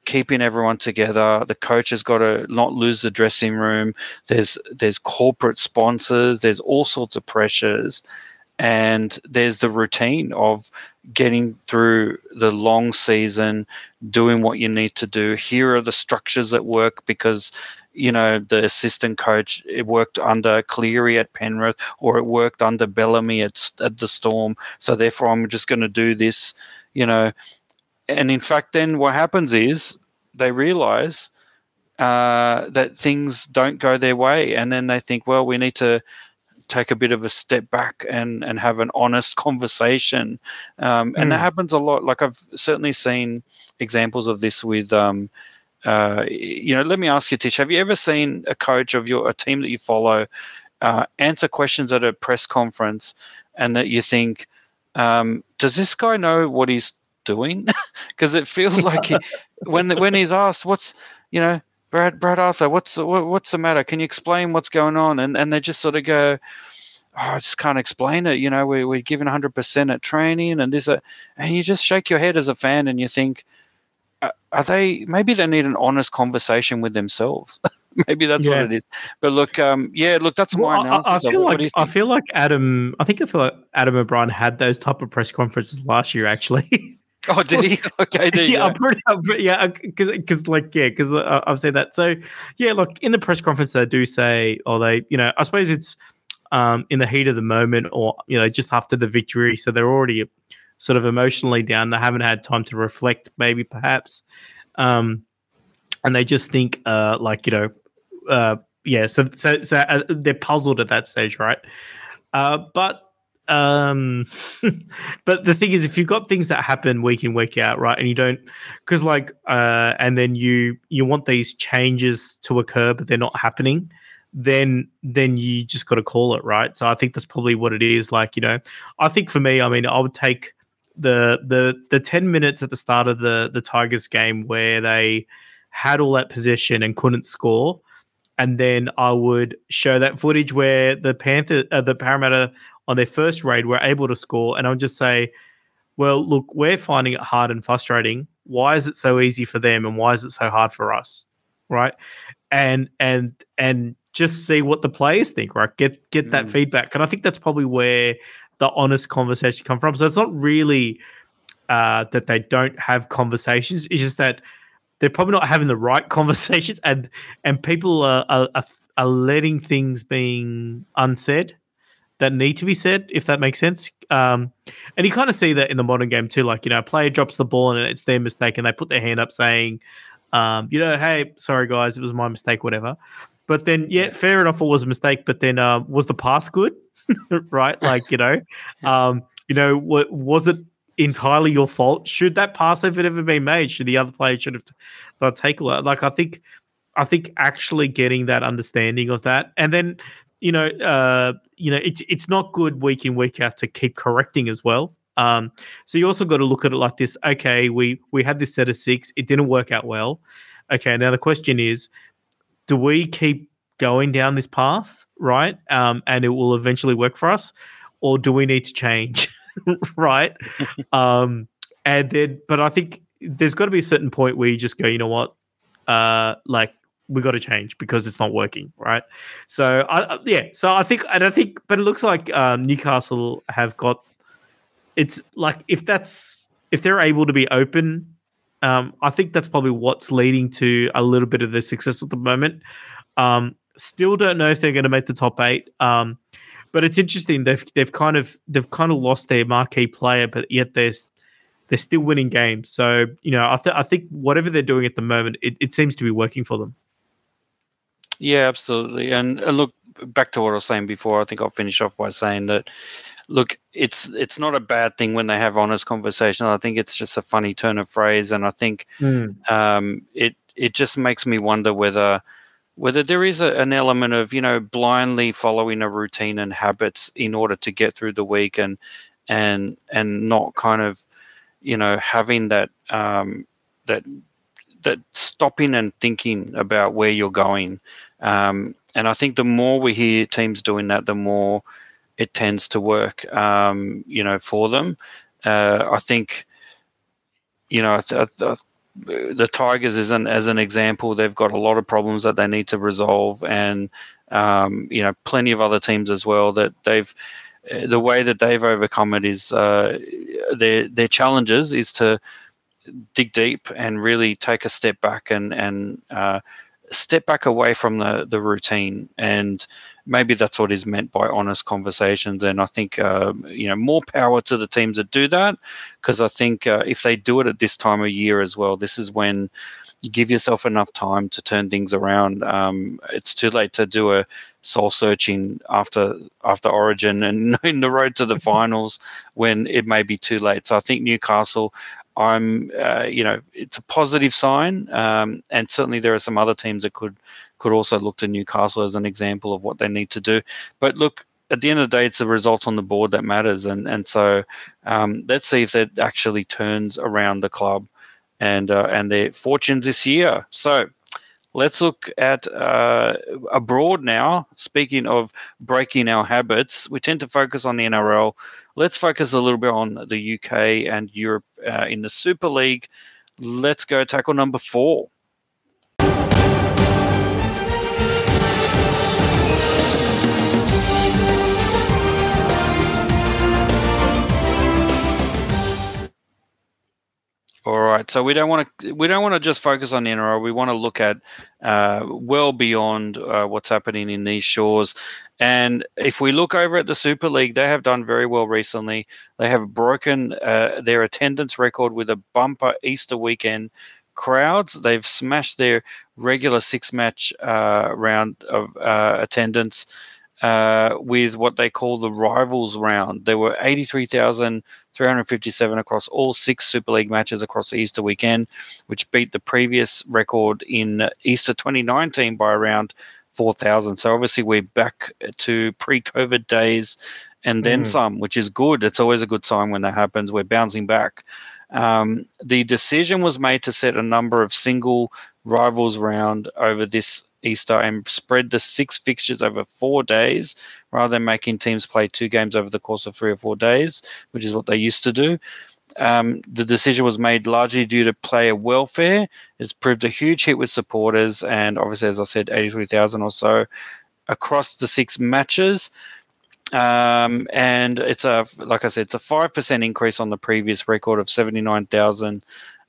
keeping everyone together. The coach has got to not lose the dressing room. There's there's corporate sponsors. There's all sorts of pressures, and there's the routine of getting through the long season, doing what you need to do. Here are the structures that work because you know the assistant coach it worked under Cleary at Penrith or it worked under Bellamy at at the Storm. So therefore, I'm just going to do this. You know, and in fact, then what happens is they realize uh, that things don't go their way, and then they think, well, we need to take a bit of a step back and and have an honest conversation. Um, and mm. that hmm. happens a lot. Like I've certainly seen examples of this with. Um, uh, you know, let me ask you, Tish. Have you ever seen a coach of your a team that you follow uh, answer questions at a press conference, and that you think, um, does this guy know what he's doing? Because it feels like he, when when he's asked, "What's you know, Brad Brad Arthur, what's what, what's the matter? Can you explain what's going on?" And and they just sort of go, oh, I just can't explain it. You know, we, we're given 100% at training and this, uh, and you just shake your head as a fan and you think, are they, maybe they need an honest conversation with themselves. maybe that's yeah. what it is. But look, um, yeah, look, that's well, my analysis. I, I feel like, I feel like Adam, I think I feel like Adam O'Brien had those type of press conferences last year, actually. Oh, did he? Okay, yeah, I'm pretty, I'm pretty, yeah, because because like yeah, because uh, I've said that. So yeah, look, in the press conference they do say, or they, you know, I suppose it's um, in the heat of the moment or, you know, just after the victory. So they're already sort of emotionally down. They haven't had time to reflect, maybe perhaps. Um, and they just think, uh, like, you know, uh, yeah, so, so, so uh, they're puzzled at that stage, right? Uh, but um but the thing is if you've got things that happen week in week out right and you don't because like uh and then you you want these changes to occur but they're not happening then then you just got to call it right. So I think that's probably what it is. Like you know, I think for me, I mean, I would take the the the ten minutes at the start of the the Tigers game where they had all that possession and couldn't score, and then I would show that footage where the Panther, uh, the Parramatta on their first raid we were able to score, and I would just say, well, look, we're finding it hard and frustrating. Why is it so easy for them, and why is it so hard for us? Right, and and and just see what the players think, right? Get get that mm. feedback, and I think that's probably where the honest conversation come from. So it's not really uh, that they don't have conversations; it's just that they're probably not having the right conversations, and and people are are, are letting things being unsaid that need to be said, if that makes sense. Um, and you kind of see that in the modern game too. Like, you know, a player drops the ball and it's their mistake, and they put their hand up saying, um, you know, hey, sorry guys, it was my mistake, whatever. But then, yeah, fair enough, it was a mistake. But then, uh, was the pass good? right, like you know, um, you know, what was it entirely your fault? Should that pass have it ever been made? Should the other player should have t- taken it? Like I think, I think actually getting that understanding of that, and then you know, uh, you know, it's it's not good week in week out to keep correcting as well. Um, so you also got to look at it like this. Okay, we we had this set of six, it didn't work out well. Okay, now the question is, do we keep going down this path, right? Um, and it will eventually work for us, or do we need to change, right? um, and then, but I think there's got to be a certain point where you just go, you know what, uh, like we got to change because it's not working, right? So, I, yeah, so I think, and I think, but it looks like um, Newcastle have got. It's like if that's if they're able to be open um, I think that's probably what's leading to a little bit of the success at the moment. Um, still don't know if they're going to make the top eight. Um, but it's interesting. They've they've kind of they've kind of lost their marquee player, but yet they're they're still winning games. So you know, I, th- I think whatever they're doing at the moment, it, it seems to be working for them. Yeah, absolutely. And, and look back to what I was saying before. I think I'll finish off by saying that look, it's it's not a bad thing when they have honest conversation. I think it's just a funny turn of phrase, and I think mm. um, it it just makes me wonder whether whether there is a, an element of you know blindly following a routine and habits in order to get through the week and and and not kind of you know having that um, that that stopping and thinking about where you're going um, and I think the more we hear teams doing that the more it tends to work, um, you know, for them. Uh, I think, you know, the Tigers is an, as an example, they've got a lot of problems that they need to resolve, and um, you know, plenty of other teams as well that they've. Uh, the way that they've overcome it is uh, their their challenges is to dig deep and really take a step back and and uh, step back away from the the routine and maybe that's what is meant by honest conversations and i think uh, you know more power to the teams that do that because i think uh, if they do it at this time of year as well this is when you give yourself enough time to turn things around. Um, it's too late to do a soul searching after after origin and in the road to the finals when it may be too late. So i think newcastle I'm, uh, you know, it's a positive sign, um, and certainly there are some other teams that could could also look to Newcastle as an example of what they need to do. But look, at the end of the day, it's the results on the board that matters, and and so um, let's see if that actually turns around the club and uh, and their fortunes this year. So let's look at uh, abroad now. Speaking of breaking our habits, we tend to focus on the NRL let's focus a little bit on the UK and Europe uh, in the Super League. Let's go tackle number four. All right, so we don't want to we don't want to just focus on NRL. We want to look at uh, well beyond uh, what's happening in these shores. And if we look over at the Super League, they have done very well recently. They have broken uh, their attendance record with a bumper Easter weekend crowds. They've smashed their regular six match uh, round of uh, attendance uh, with what they call the rivals round. There were 83,357 across all six Super League matches across the Easter weekend, which beat the previous record in Easter 2019 by around 4,000. So obviously we're back to pre-COVID days and then mm. some, which is good. It's always a good sign when that happens. We're bouncing back. Um, the decision was made to set a number of single rivals round over this Easter and spread the six fixtures over four days rather than making teams play two games over the course of three or four days, which is what they used to do. Um, the decision was made largely due to player welfare. It's proved a huge hit with supporters, and obviously, as I said, 83,000 or so across the six matches. Um, and it's a, like I said, it's a 5% increase on the previous record of 79,000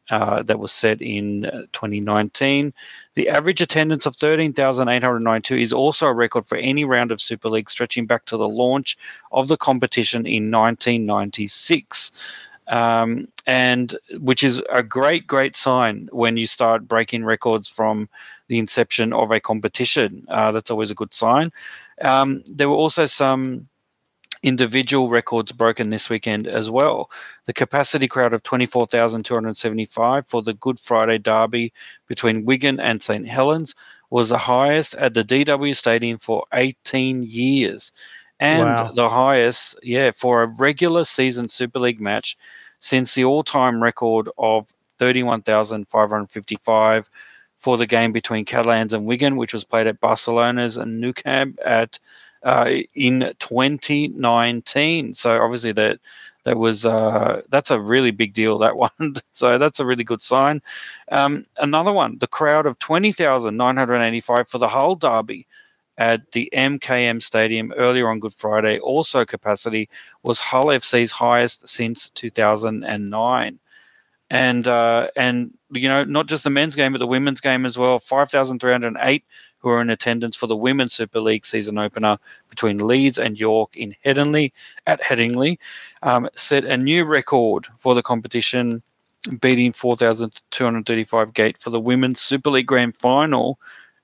uh, that was set in uh, 2019. The average attendance of 13,892 is also a record for any round of Super League stretching back to the launch of the competition in 1996. Um, and which is a great, great sign when you start breaking records from the inception of a competition. Uh, that's always a good sign. Um, there were also some individual records broken this weekend as well. The capacity crowd of 24,275 for the Good Friday Derby between Wigan and St Helens was the highest at the DW Stadium for 18 years. And wow. the highest, yeah, for a regular season Super League match since the all time record of 31,555 for the game between Catalans and Wigan, which was played at Barcelona's and Nou Camp at uh, in 2019. So obviously that that was uh, that's a really big deal. That one. so that's a really good sign. Um, another one, the crowd of 20,985 for the Hull Derby at the MKM Stadium earlier on Good Friday. Also, capacity was Hull FC's highest since 2009 and uh, and you know not just the men's game but the women's game as well. Five thousand three hundred eight who are in attendance for the Women's Super League season opener between Leeds and York in Headingley at Headingley um, set a new record for the competition, beating 4,235 gate for the Women's Super League Grand Final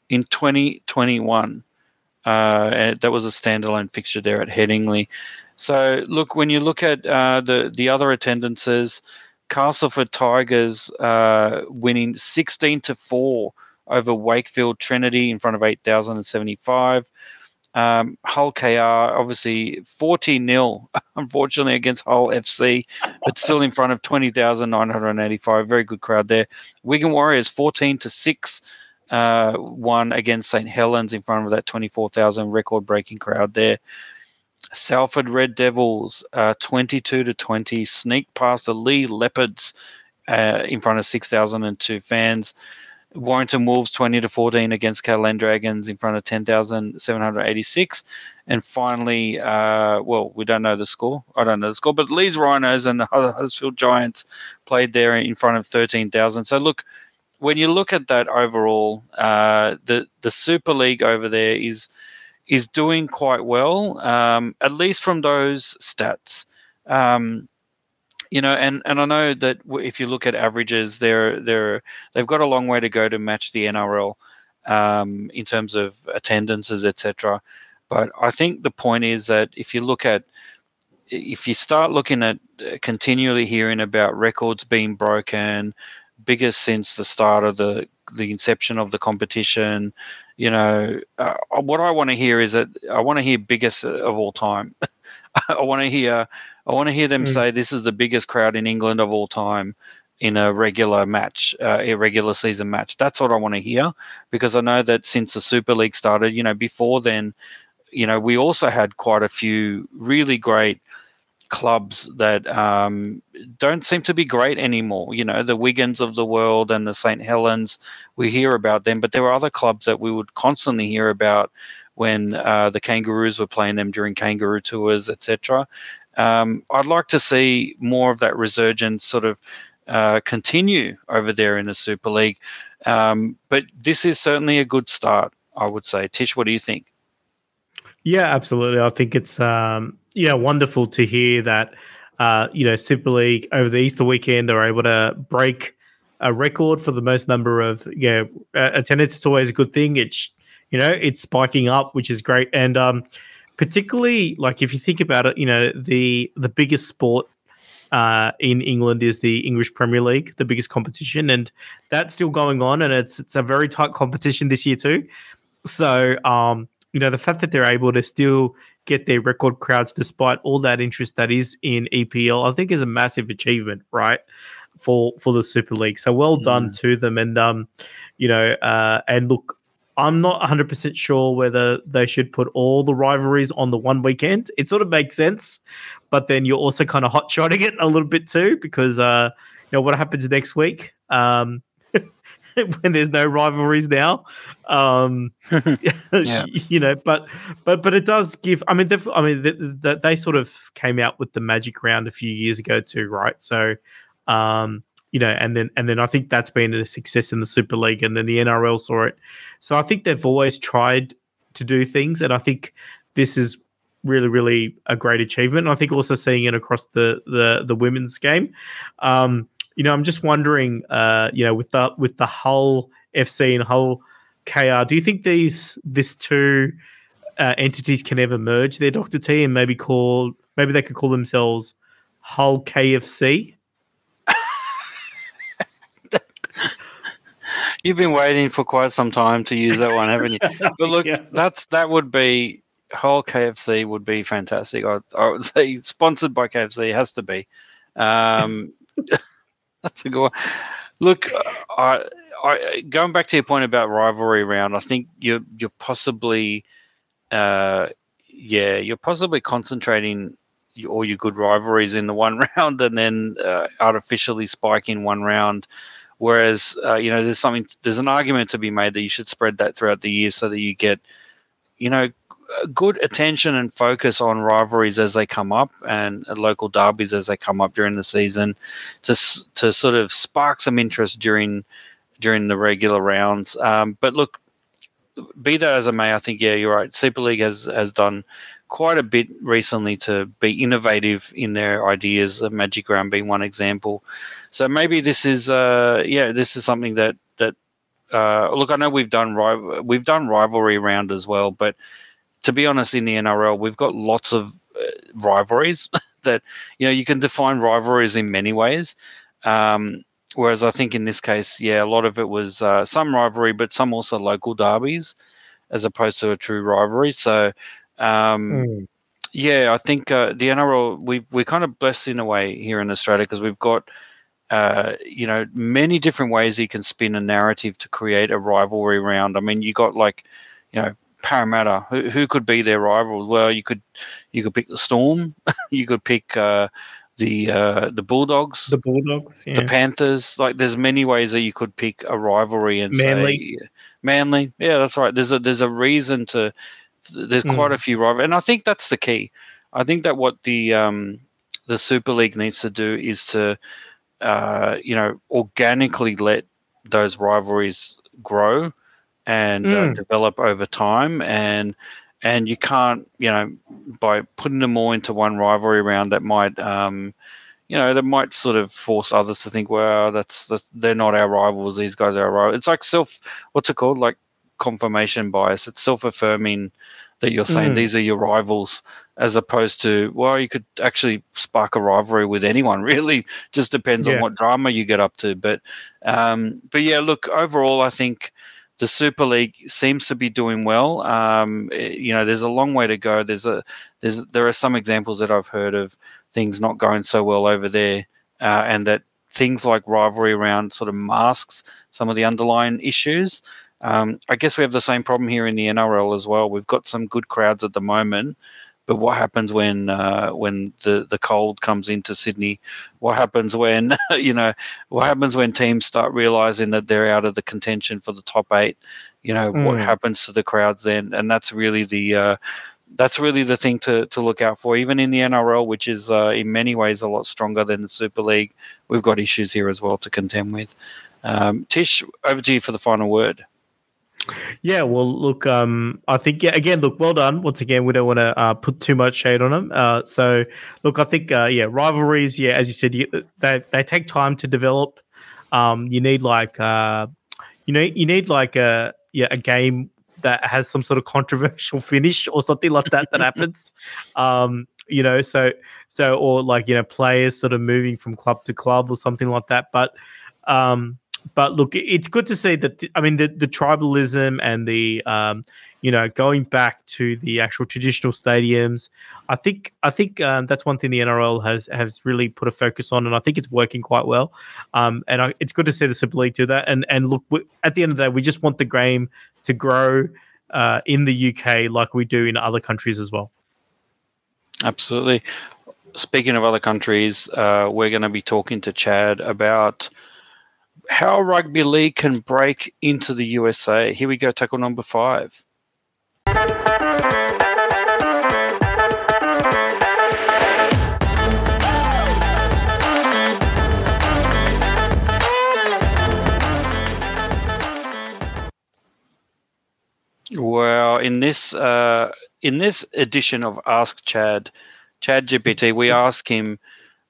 in 2021. Uh, that was a standalone fixture there at Headingley. So, look, when you look at uh, the the other attendances, Castleford Tigers uh, winning 16 to four over Wakefield Trinity in front of 8,075. Um, Hull KR, obviously 14 0, unfortunately, against Hull FC, but still in front of 20,985. Very good crowd there. Wigan Warriors 14 to 6, uh, won against St. Helens in front of that 24,000 record breaking crowd there. Salford Red Devils, uh, 22 to 20, sneak past the Leigh Leopards uh, in front of 6,002 fans. Warrington Wolves 20 to 14 against Catalan Dragons in front of 10,786. And finally, uh, well, we don't know the score. I don't know the score, but Leeds Rhinos and the Huddersfield Giants played there in front of 13,000. So look, when you look at that overall, uh, the the Super League over there is is doing quite well, um, at least from those stats. Um, you know, and, and I know that if you look at averages, they're they're they've got a long way to go to match the NRL um, in terms of attendances, etc. But I think the point is that if you look at if you start looking at uh, continually hearing about records being broken, biggest since the start of the the inception of the competition, you know, uh, what I want to hear is that I want to hear biggest of all time. I want to hear I want to hear them mm. say this is the biggest crowd in England of all time in a regular match, uh, a regular season match. That's what I want to hear because I know that since the Super League started, you know, before then, you know, we also had quite a few really great clubs that um, don't seem to be great anymore. You know, the Wigans of the world and the St. Helens, we hear about them, but there were other clubs that we would constantly hear about when uh, the Kangaroos were playing them during Kangaroo tours, etc. Um, I'd like to see more of that resurgence sort of uh, continue over there in the Super League. Um, but this is certainly a good start, I would say. Tish, what do you think? Yeah, absolutely. I think it's um, yeah wonderful to hear that uh, you know Super League over the Easter weekend they're able to break a record for the most number of yeah uh, attendance. It's always a good thing. It's you know it's spiking up, which is great, and um, particularly like if you think about it, you know the the biggest sport uh, in England is the English Premier League, the biggest competition, and that's still going on, and it's it's a very tight competition this year too. So, um, you know, the fact that they're able to still get their record crowds despite all that interest that is in EPL, I think is a massive achievement, right? For for the Super League. So well done mm. to them, and um, you know, uh, and look, I'm not 100% sure whether they should put all the rivalries on the one weekend. It sort of makes sense, but then you're also kind of hot shotting it a little bit too because uh, you know what happens next week um, when there's no rivalries now. Um, yeah. you know, but but but it does give. I mean, I mean, the, they sort of came out with the Magic Round a few years ago too, right? So. Um, you know, and then and then I think that's been a success in the Super League, and then the NRL saw it. So I think they've always tried to do things, and I think this is really, really a great achievement. And I think also seeing it across the the the women's game. Um, you know, I'm just wondering, uh, you know, with the with the Hull FC and Hull KR, do you think these this two uh, entities can ever merge their Doctor T and maybe call maybe they could call themselves Hull KFC? You've been waiting for quite some time to use that one, haven't you? But look, yeah. that's that would be Hull KFC would be fantastic. I, I would say sponsored by KFC has to be. Um, that's a good one. Look, I, I, going back to your point about rivalry round, I think you're you're possibly, uh, yeah, you're possibly concentrating all your good rivalries in the one round and then uh, artificially spiking one round Whereas, uh, you know, there's something, there's an argument to be made that you should spread that throughout the year so that you get, you know, good attention and focus on rivalries as they come up and local derbies as they come up during the season, to to sort of spark some interest during during the regular rounds. Um, but look, be that as it may, I think yeah, you're right. Super League has has done quite a bit recently to be innovative in their ideas. The Magic Round being one example. So maybe this is uh yeah this is something that that uh, look I know we've done we've done rivalry round as well, but to be honest, in the NRL we've got lots of uh, rivalries that you know you can define rivalries in many ways. Um, whereas I think in this case, yeah, a lot of it was uh, some rivalry, but some also local derbies, as opposed to a true rivalry. So um, mm. Yeah, I think uh, the NRL we we're kind of blessed in a way here in Australia because we've got uh, you know many different ways you can spin a narrative to create a rivalry round. I mean, you got like you know Parramatta. Who, who could be their rivals? Well, you could you could pick the Storm. you could pick uh, the uh, the Bulldogs, the Bulldogs, yeah. the Panthers. Like, there's many ways that you could pick a rivalry and Manly. say Manly. Yeah, that's right. There's a there's a reason to there's mm. quite a few rivals, and I think that's the key. I think that what the um, the Super League needs to do is to uh, you know organically let those rivalries grow and uh, Mm. develop over time. And and you can't you know by putting them all into one rivalry round that might um, you know that might sort of force others to think well that's, that's they're not our rivals these guys are our rivals it's like self what's it called? Like confirmation bias. It's self-affirming that you're saying Mm. these are your rivals as opposed to well you could actually spark a rivalry with anyone really just depends Yeah. on what drama you get up to but um but yeah look overall i think the super league seems to be doing well um eh, you know there's a long way to go there's a there's there are some examples that i've heard of things not going so well over there uh, and that things like rivalry around sort of masks some of the underlying issues um, I guess we have the same problem here in the NRL as well. We've got some good crowds at the moment, but what happens when uh, when the, the cold comes into Sydney? What happens when you know? What happens when teams start realizing that they're out of the contention for the top eight? You know what Mm. happens to the crowds then? And that's really the uh, that's really the thing to, to look out for. Even in the NRL, which is uh, in many ways a lot stronger than the Super League, we've got issues here as well to contend with. Um, Tish, over to you for the final word. Yeah, well, look, um, I think yeah, again, look, well done. Once again, we don't want to uh, put too much shade on them. Uh, so, look, I think uh, yeah, rivalries, yeah, as you said, you, they they take time to develop. Um, you need like uh, you know, you need like a yeah, a game that has some sort of controversial finish or something like that that happens. Um, you know, so so or like you know, players sort of moving from club to club or something like that. But um, but look, it's good to see that. The, I mean, the, the tribalism and the um, you know going back to the actual traditional stadiums. I think I think um, that's one thing the NRL has has really put a focus on, and I think it's working quite well. Um, and I, it's good to see the Super League do that. And and look, we, at the end of the day, we just want the game to grow uh, in the UK like we do in other countries as well. Absolutely. Speaking of other countries, uh, we're going to be talking to Chad about how rugby league can break into the USA. Here we go, tackle number five. Well, in this uh, in this edition of Ask Chad, Chad GPT, we ask him,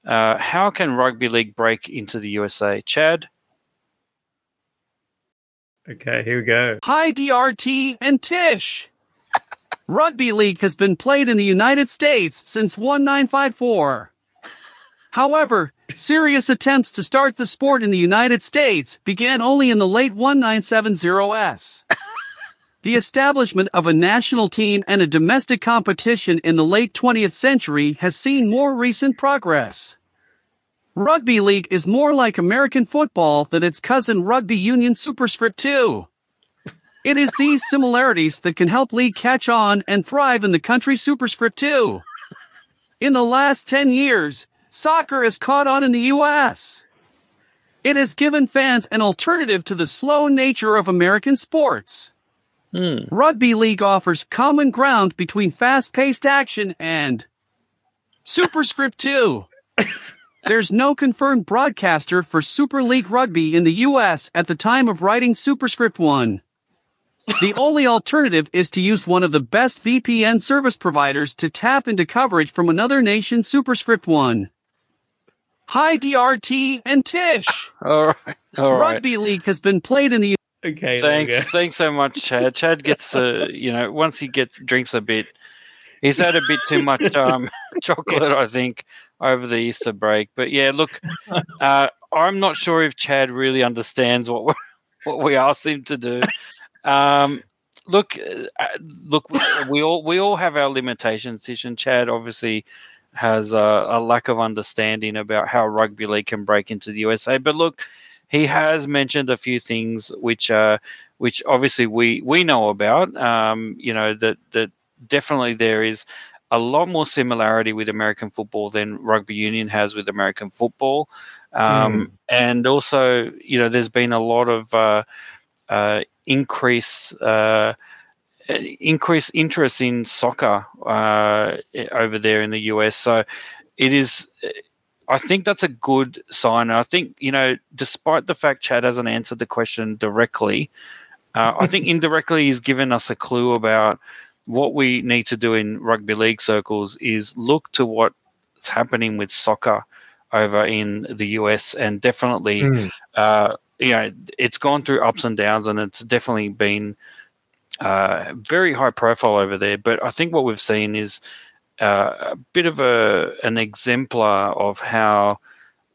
uh, how can rugby league break into the USA? Chad, Okay, here we go. Hi, DRT and Tish. Rugby league has been played in the United States since 1954. However, serious attempts to start the sport in the United States began only in the late 1970s. The establishment of a national team and a domestic competition in the late 20th century has seen more recent progress. Rugby league is more like American football than its cousin rugby union superscript 2. It is these similarities that can help league catch on and thrive in the country superscript 2. In the last 10 years, soccer has caught on in the US. It has given fans an alternative to the slow nature of American sports. Hmm. Rugby league offers common ground between fast-paced action and superscript 2. There's no confirmed broadcaster for Super League Rugby in the US at the time of writing Superscript 1. The only alternative is to use one of the best VPN service providers to tap into coverage from another nation Superscript 1. Hi DRT and Tish. all right, all right. Rugby league has been played in the Okay, Thanks, thanks so much, Chad. Chad gets uh, you know, once he gets drinks a bit, he's had a bit too much um, chocolate, I think, over the Easter break. But yeah, look, uh, I'm not sure if Chad really understands what we what we asked him to do. Um, look, uh, look, we all we all have our limitations. Tish and Chad obviously has a, a lack of understanding about how rugby league can break into the USA. But look, he has mentioned a few things which uh, which obviously we we know about. Um, you know that that definitely there is a lot more similarity with American football than rugby union has with American football, um, and also you know there's been a lot of uh, uh, increase. Uh, increased interest in soccer uh, over there in the US. So it is I think that's a good sign. I think you know, despite the fact Chad hasn't answered the question directly, uh, I think indirectly he's given us a clue about what we need to do in rugby league circles is look to what's happening with soccer over in the US, and definitely, mm. uh, you know, it's gone through ups and downs, and it's definitely been uh, very high profile over there. But I think what we've seen is uh, a bit of a an exemplar of how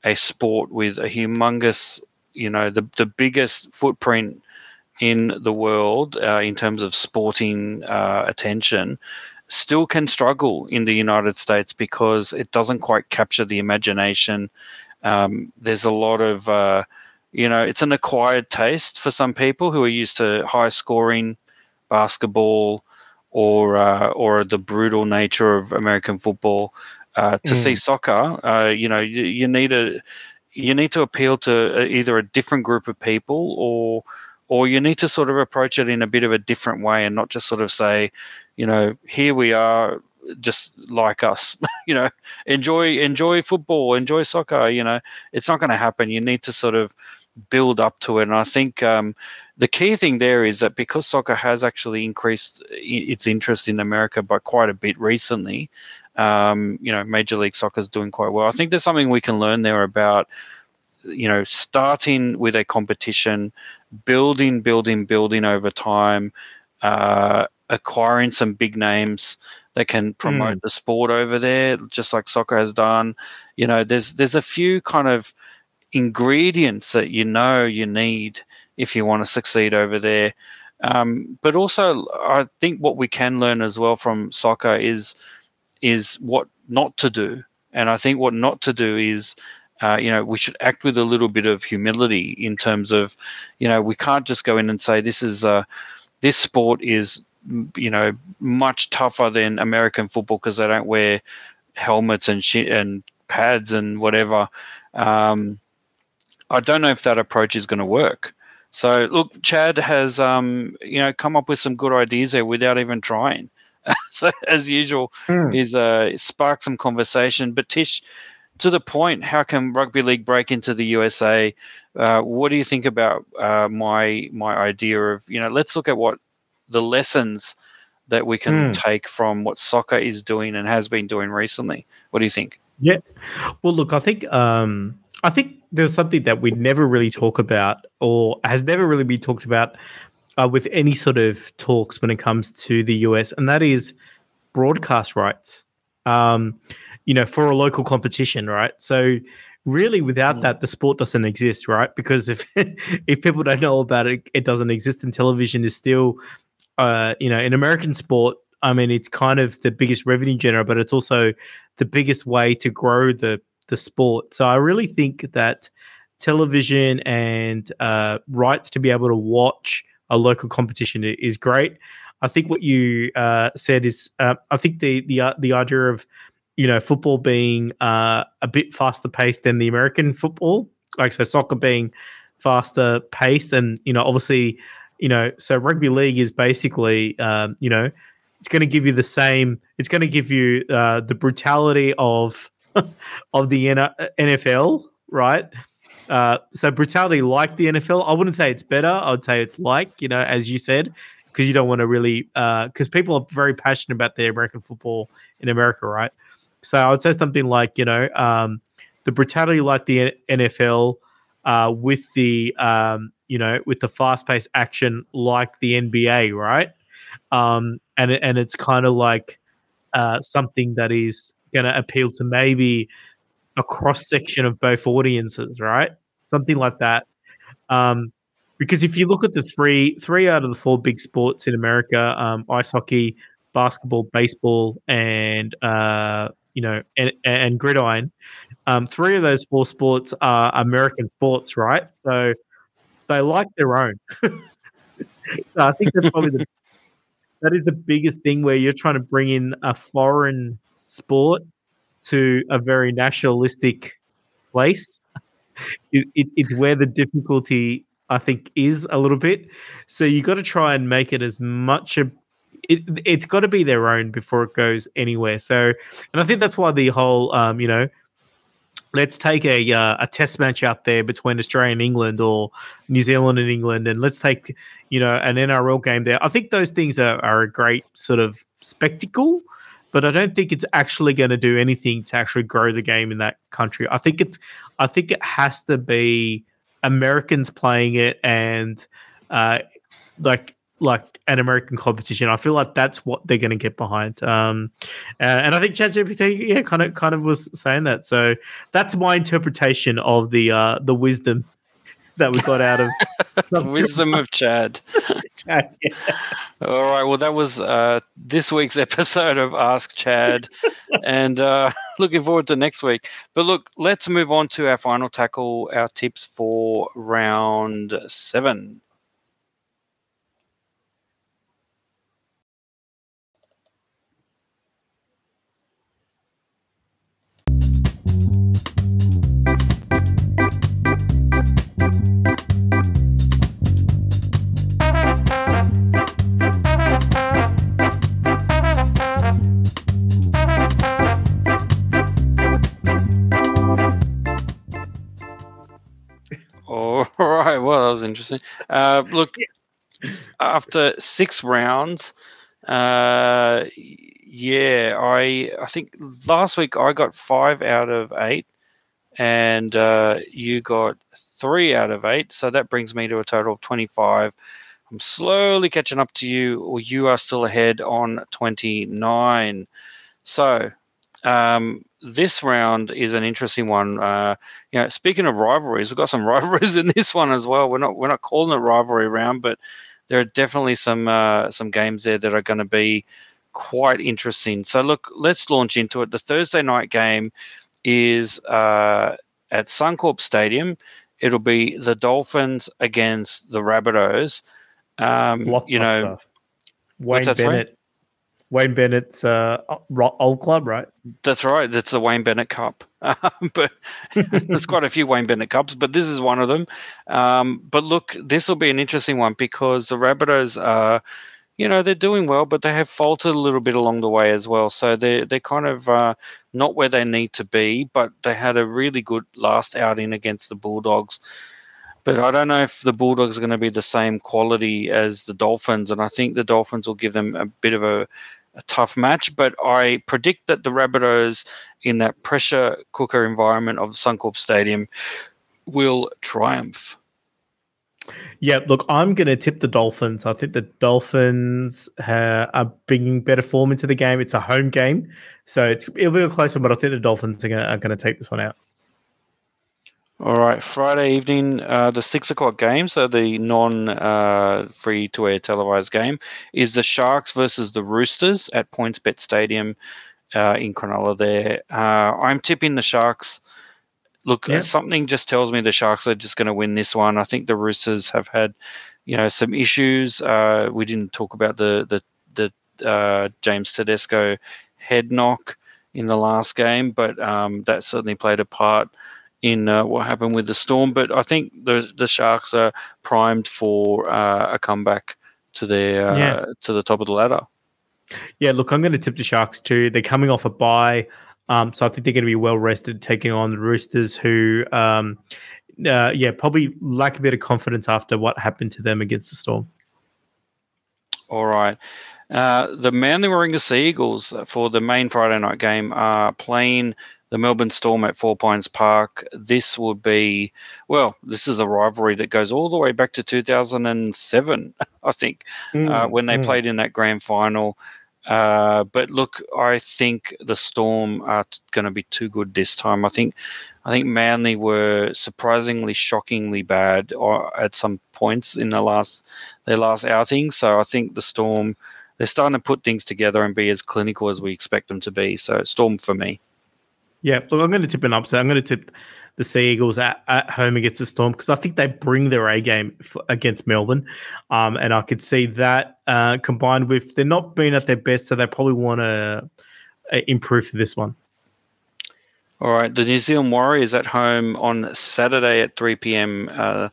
a sport with a humongous, you know, the the biggest footprint in the world uh, in terms of sporting uh, attention still can struggle in the United States because it doesn't quite capture the imagination. Um, there's a lot of, uh, you know, it's an acquired taste for some people who are used to high scoring basketball or uh, or the brutal nature of American football. Uh, to mm. see soccer, uh, you know, you, you need a you need to appeal to either a different group of people or or you need to sort of approach it in a bit of a different way and not just sort of say, you know, here we are, just like us, you know, enjoy enjoy football, enjoy soccer. You know, it's not going to happen. You need to sort of build up to it. And I think um, the key thing there is that because soccer has actually increased its interest in America by quite a bit recently, um, you know, Major League Soccer is doing quite well. I think there's something we can learn there about you know, starting with a competition, building, building, building over time, uh, acquiring some big names that can promote mm. the sport over there, just like soccer has done. You know, there's there's a few kind of ingredients that you know you need if you want to succeed over there. Um, but also, I think what we can learn as well from soccer is is what not to do. And I think what not to do is uh, you know, we should act with a little bit of humility in terms of, you know, we can't just go in and say this is uh, this sport is, you know, much tougher than American football because they don't wear helmets and shit and pads and whatever. Um, I don't know if that approach is going to work. So look, Chad has um, you know come up with some good ideas there without even trying. so as usual, mm. is uh, spark some conversation. But Tish, to the point, how can rugby league break into the USA? Uh, what do you think about uh, my my idea of you know let's look at what the lessons that we can mm. take from what soccer is doing and has been doing recently. What do you think? Yeah, well, look, I think um, I think there's something that we never really talk about, or has never really been talked about uh, with any sort of talks when it comes to the US, and that is broadcast rights. Um, you know, for a local competition, right? So really without mm. that the sport doesn't exist right because if if people don't know about it it doesn't exist and television is still uh you know in american sport i mean it's kind of the biggest revenue generator but it's also the biggest way to grow the the sport so i really think that television and uh rights to be able to watch a local competition is great i think what you uh said is uh, i think the the uh, the idea of you know, football being uh, a bit faster paced than the American football, like so soccer being faster paced, and you know, obviously, you know, so rugby league is basically, um, you know, it's going to give you the same. It's going to give you uh, the brutality of of the NFL, right? Uh, so brutality like the NFL. I wouldn't say it's better. I would say it's like you know, as you said, because you don't want to really because uh, people are very passionate about their American football in America, right? So I would say something like, you know, um, the brutality like the NFL uh, with the, um, you know, with the fast paced action like the NBA, right? Um, and, and it's kind of like uh, something that is going to appeal to maybe a cross section of both audiences, right? Something like that. Um, because if you look at the three three out of the four big sports in America, um, ice hockey, basketball, baseball, and uh, you know, and, and gridiron. Um, three of those four sports are American sports, right? So they like their own. so I think that's probably the that is the biggest thing where you're trying to bring in a foreign sport to a very nationalistic place. It, it, it's where the difficulty I think is a little bit. So you got to try and make it as much a it, it's got to be their own before it goes anywhere. So, and I think that's why the whole, um, you know, let's take a uh, a test match out there between Australia and England or New Zealand and England, and let's take you know an NRL game there. I think those things are, are a great sort of spectacle, but I don't think it's actually going to do anything to actually grow the game in that country. I think it's I think it has to be Americans playing it and uh, like like an American competition. I feel like that's what they're going to get behind. Um, and I think ChatGPT, yeah, kind of kind of was saying that. So that's my interpretation of the uh, the wisdom that we got out of the wisdom of Chad. Chad yeah. All right. Well, that was uh, this week's episode of Ask Chad, and uh, looking forward to next week. But look, let's move on to our final tackle, our tips for round seven. Interesting. Uh, look, after six rounds, uh, yeah, I I think last week I got five out of eight, and uh, you got three out of eight. So that brings me to a total of twenty-five. I'm slowly catching up to you, or you are still ahead on twenty-nine. So um, this round is an interesting one. Uh, you know, speaking of rivalries, we've got some rivalries in this one as well. We're not we're not calling it rivalry round, but there are definitely some uh, some games there that are going to be quite interesting. So look, let's launch into it. The Thursday night game is uh, at Suncorp Stadium. It'll be the Dolphins against the Rabbitohs. Um, you know, Wayne Bennett Wayne Bennett's uh, old club, right? That's right. That's the Wayne Bennett Cup. but there's quite a few Wayne Bennett Cups, but this is one of them. Um, but look, this will be an interesting one because the Rabbitohs are, you know, they're doing well, but they have faltered a little bit along the way as well. So they're they're kind of uh, not where they need to be, but they had a really good last outing against the Bulldogs. But I don't know if the Bulldogs are going to be the same quality as the Dolphins, and I think the Dolphins will give them a bit of a a tough match, but I predict that the Rabbitohs, in that pressure cooker environment of Suncorp Stadium, will triumph. Yeah, look, I'm going to tip the Dolphins. I think the Dolphins uh, are bringing better form into the game. It's a home game, so it'll be a close one, but I think the Dolphins are going to take this one out. All right, Friday evening, uh, the six o'clock game, so the non uh, free to air televised game, is the Sharks versus the Roosters at PointsBet Stadium uh, in Cronulla. There, uh, I'm tipping the Sharks. Look, yeah. something just tells me the Sharks are just going to win this one. I think the Roosters have had, you know, some issues. Uh, we didn't talk about the the the uh, James Tedesco head knock in the last game, but um, that certainly played a part in uh, what happened with the Storm. But I think the the Sharks are primed for uh, a comeback to their uh, yeah. to the top of the ladder. Yeah, look, I'm going to tip the Sharks too. They're coming off a bye, um, so I think they're going to be well rested, taking on the Roosters, who, um, uh, yeah, probably lack a bit of confidence after what happened to them against the Storm. All right. Uh, the Manly Warringah Sea Eagles for the main Friday night game are playing the Melbourne Storm at Four Pines Park. This would be, well, this is a rivalry that goes all the way back to 2007, I think, mm, uh, when they mm. played in that grand final. Uh, but look, I think the Storm are t- going to be too good this time. I think, I think Manly were surprisingly, shockingly bad or uh, at some points in the last their last outing. So I think the Storm they're starting to put things together and be as clinical as we expect them to be. So Storm for me. Yeah, look, I'm going to tip an upset. I'm going to tip the Sea Eagles at, at home against the Storm because I think they bring their A game against Melbourne, um, and I could see that uh, combined with they're not being at their best, so they probably want to uh, improve for this one. All right, the New Zealand Warriors at home on Saturday at 3 p.m. Uh,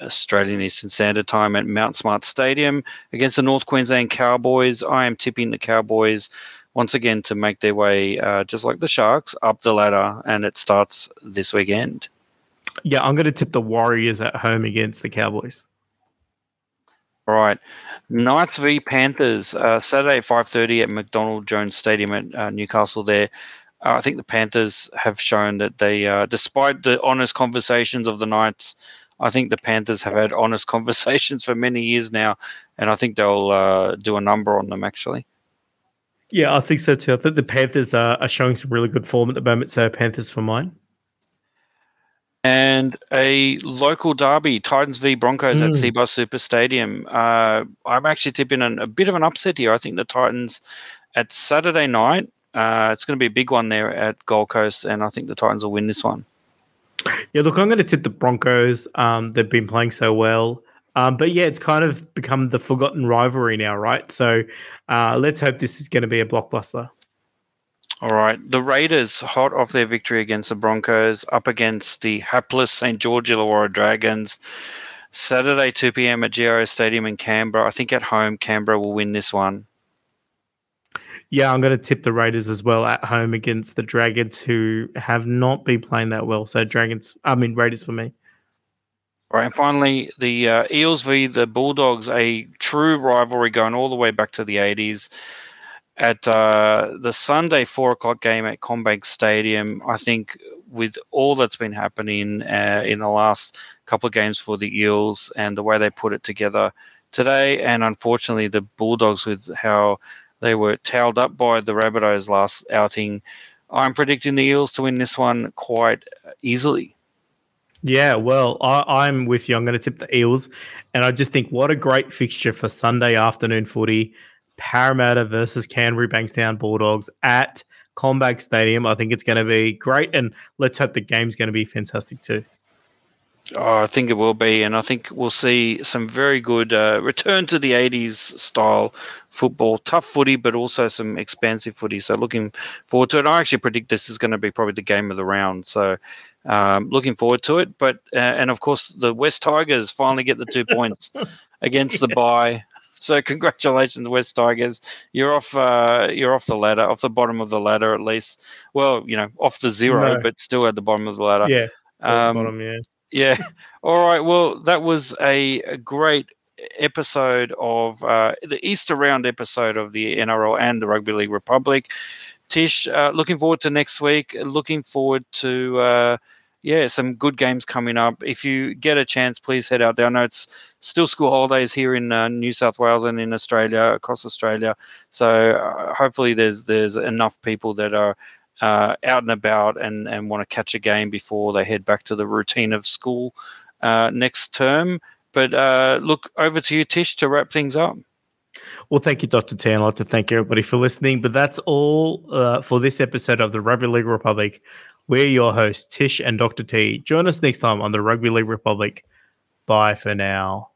Australian Eastern Standard Time at Mount Smart Stadium against the North Queensland Cowboys. I am tipping the Cowboys once again to make their way, uh, just like the Sharks, up the ladder, and it starts this weekend. Yeah, I'm going to tip the Warriors at home against the Cowboys. All right, Knights v Panthers uh, Saturday at five thirty at McDonald Jones Stadium at uh, Newcastle. There, uh, I think the Panthers have shown that they, uh, despite the honest conversations of the Knights, I think the Panthers have had honest conversations for many years now, and I think they'll uh, do a number on them actually. Yeah, I think so too. I think the Panthers are, are showing some really good form at the moment, so Panthers for mine and a local derby, Titans v Broncos mm. at Cbus Super Stadium. Uh, I'm actually tipping an, a bit of an upset here. I think the Titans at Saturday night. Uh, it's going to be a big one there at Gold Coast, and I think the Titans will win this one. Yeah, look, I'm going to tip the Broncos. Um, they've been playing so well. Um, but yeah, it's kind of become the forgotten rivalry now, right? So uh, let's hope this is going to be a blockbuster. All right. The Raiders, hot off their victory against the Broncos, up against the hapless St. George Illawarra Dragons. Saturday, 2 p.m. at GIO Stadium in Canberra. I think at home, Canberra will win this one. Yeah, I'm going to tip the Raiders as well at home against the Dragons, who have not been playing that well. So, Dragons, I mean, Raiders for me. All right, and finally, the uh, Eels v. the Bulldogs, a true rivalry going all the way back to the 80s at uh, the Sunday four o'clock game at CommBank Stadium, I think with all that's been happening uh, in the last couple of games for the Eels and the way they put it together today, and unfortunately the Bulldogs with how they were towed up by the Rabbitohs last outing, I'm predicting the Eels to win this one quite easily. Yeah, well, I, am with you. I'm going to tip the Eels, and I just think what a great fixture for Sunday afternoon footy Parramatta versus Canterbury Bankstown Bulldogs at CommBank Stadium. I think it's going to be great, and let's hope the game's going to be fantastic too. Oh, I think it will be, and I think we'll see some very good uh, return to the '80s style football, tough footy, but also some expansive footy. So, looking forward to it. I actually predict this is going to be probably the game of the round. So, um, looking forward to it. But uh, and of course, the West Tigers finally get the two points against yes. the bye so congratulations, West Tigers. You're off. Uh, you're off the ladder, off the bottom of the ladder at least. Well, you know, off the zero, no. but still at the bottom of the ladder. Yeah. Um, bottom, yeah. Yeah. All right. Well, that was a, a great episode of uh, the Easter round episode of the NRL and the Rugby League Republic. Tish, uh, looking forward to next week. Looking forward to uh, yeah, some good games coming up. If you get a chance, please head out there. I know it's still school holidays here in uh, New South Wales and in Australia, across Australia. So uh, hopefully, there's there's enough people that are uh, out and about and and want to catch a game before they head back to the routine of school uh, next term. But uh, look, over to you, Tish, to wrap things up. Well, thank you, Dr. T. I'd like to thank everybody for listening. But that's all uh, for this episode of the Rugby League Republic. We're your hosts, Tish and Dr. T. Join us next time on the Rugby League Republic. Bye for now.